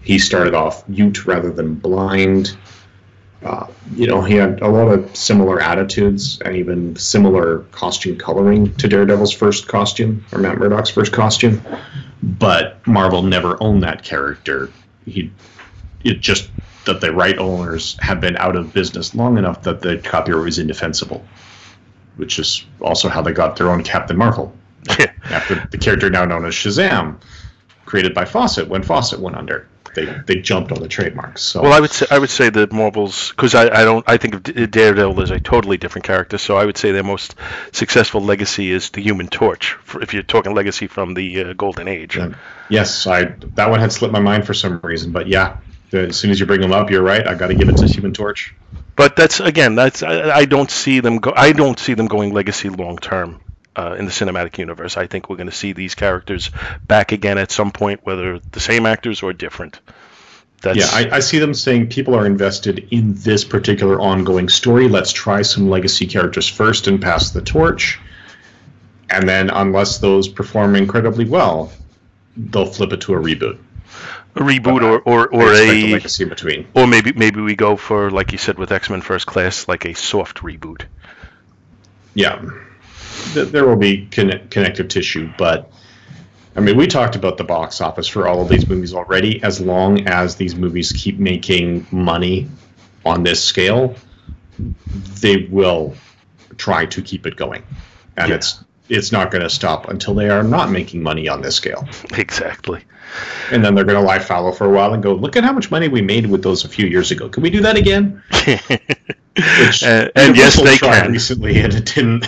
he started off mute rather than blind. Uh, you know, he had a lot of similar attitudes and even similar costume coloring to Daredevil's first costume or Matt Murdock's first costume. But Marvel never owned that character. He, it just that the right owners have been out of business long enough that the copyright was indefensible, which is also how they got their own Captain Marvel. After the character now known as Shazam, created by Fawcett when Fawcett went under they they jumped on the trademarks. So Well, I would say I would say that Marvel's because I, I don't I think of Daredevil as a totally different character. So I would say their most successful legacy is the Human Torch. If you're talking legacy from the uh, Golden Age. Um, yes, I that one had slipped my mind for some reason, but yeah, the, as soon as you bring them up, you're right. I got to give it to Human Torch. But that's again that's I, I don't see them go I don't see them going legacy long term. Uh, in the cinematic universe, I think we're going to see these characters back again at some point, whether the same actors or different. That's, Yeah, I, I see them saying people are invested in this particular ongoing story. Let's try some legacy characters first and pass the torch. And then, unless those perform incredibly well, they'll flip it to a reboot. a reboot or or, or a a legacy in between. or maybe maybe we go for like you said with X Men First Class, like a soft reboot. Yeah, Th- there will be conne- connective tissue, but I mean, we talked about the box office for all of these movies already. As long as these movies keep making money on this scale, they will try to keep it going, and Yeah. it's it's not going to stop until they are not making money on this scale. Exactly. And then they're going to lie fallow for a while and go, "Look at how much money we made with those a few years ago. Can we do that again?" Which and, and yes, they tried can. recently, and it didn't.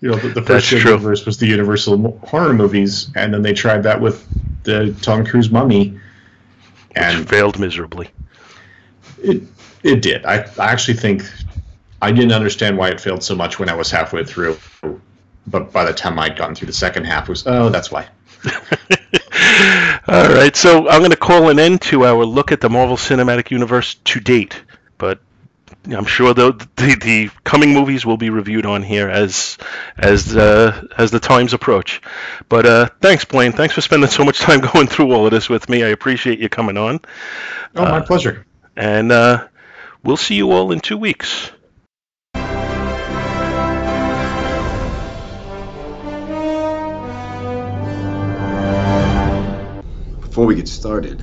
You know, the, the That's first true. universe was the Universal horror movies, and then they tried that with the Tom Cruise Mummy, Which and failed miserably. it it did. I, I actually think I didn't understand why it failed so much when I was halfway through, but by the time I'd gotten through the second half, it was oh, that's why. All right, so I'm going to call an end to our look at the Marvel Cinematic Universe to date, I'm sure the the, the coming movies will be reviewed on here as as uh, as the times approach. But uh, thanks, Blaine. Thanks for spending so much time going through all of this with me. I appreciate you coming on, Oh, my pleasure. and uh, we'll see you all in two weeks. Before we get started,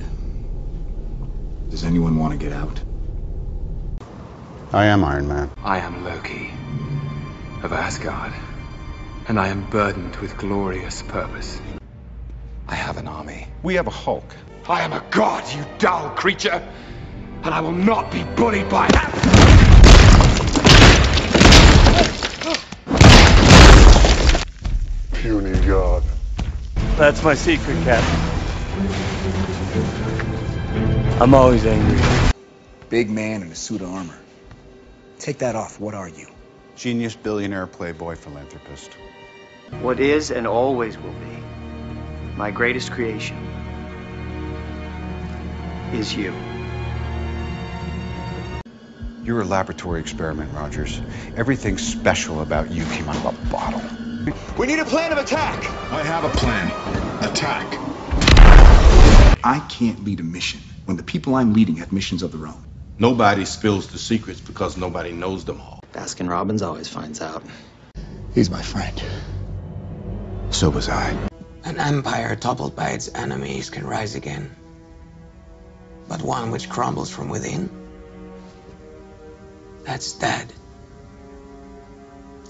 does anyone want to get out? I am Iron Man. I am Loki of Asgard, and I am burdened with glorious purpose. I have an army. We have a Hulk. I am a god, you dull creature, and I will not be bullied by that. puny god. That's my secret, Captain. I'm always angry. Big man in a suit of armor. Take that off. What are you? Genius, billionaire, playboy, philanthropist. What is and always will be my greatest creation is you. You're a laboratory experiment, Rogers. Everything special about you came out of a bottle. We need a plan of attack. I have a plan. Attack. I can't lead a mission when the people I'm leading have missions of their own. Nobody spills the secrets because nobody knows them all. Baskin Robbins always finds out. He's my friend. So was I. An empire toppled by its enemies can rise again. But one which crumbles from within, that's dead.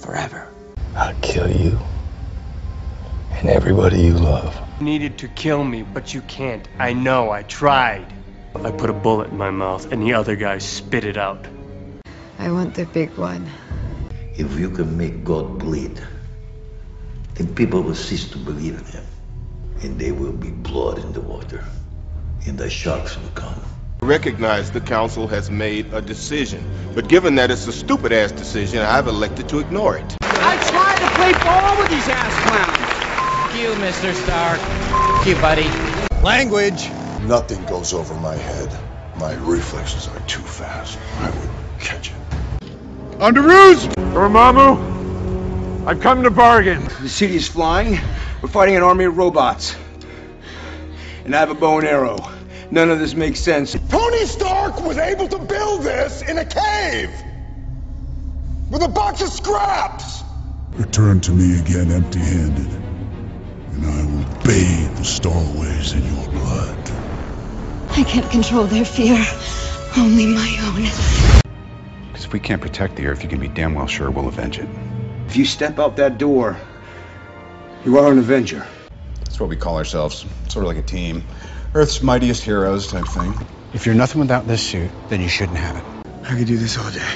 Forever. I'll kill you and everybody you love. Needed to kill me, but you can't. I know, I tried. I put a bullet in my mouth and the other guy spit it out. I want the big one. If you can make God bleed, then people will cease to believe in him. And there will be blood in the water. And the sharks will come. Recognize the council has made a decision, but given that it's a stupid ass decision, I've elected to ignore it. I try to play ball with these ass clowns. F you, Mr. Stark. F you, buddy. Language. Nothing goes over my head. My reflexes are too fast. I would catch it. Underoos! Dormammu, I've come to bargain. The city is flying. We're fighting an army of robots. And I have a bow and arrow. None of this makes sense. Tony Stark was able to build this in a cave! With a box of scraps! Return to me again empty handed, and I will bathe the starways in your blood. I can't control their fear, only my own. Because if we can't protect the Earth, you can be damn well sure we'll avenge it. If you step out that door, you are an Avenger. That's what we call ourselves. Sort of like a team. Earth's mightiest heroes type thing. If you're nothing without this suit, then you shouldn't have it. I could do this all day.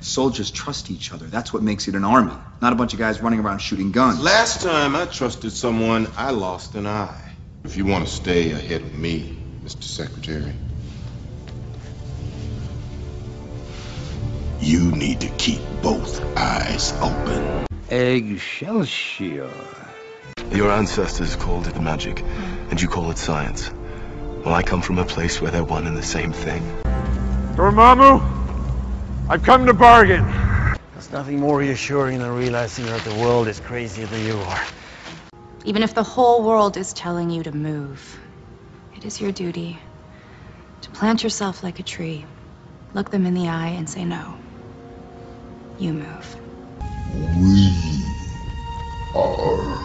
Soldiers trust each other. That's what makes it an army. Not a bunch of guys running around shooting guns. Last time I trusted someone, I lost an eye. If you want to stay ahead of me, Mr. Secretary. You need to keep both eyes open. Excelsior. Your ancestors called it magic, and you call it science. Well, I come from a place where they're one and the same thing. Dormammu, I've come to bargain. There's nothing more reassuring than realizing that the world is crazier than you are. Even if the whole world is telling you to move, it is your duty to plant yourself like a tree, look them in the eye, and say no. You move. We are.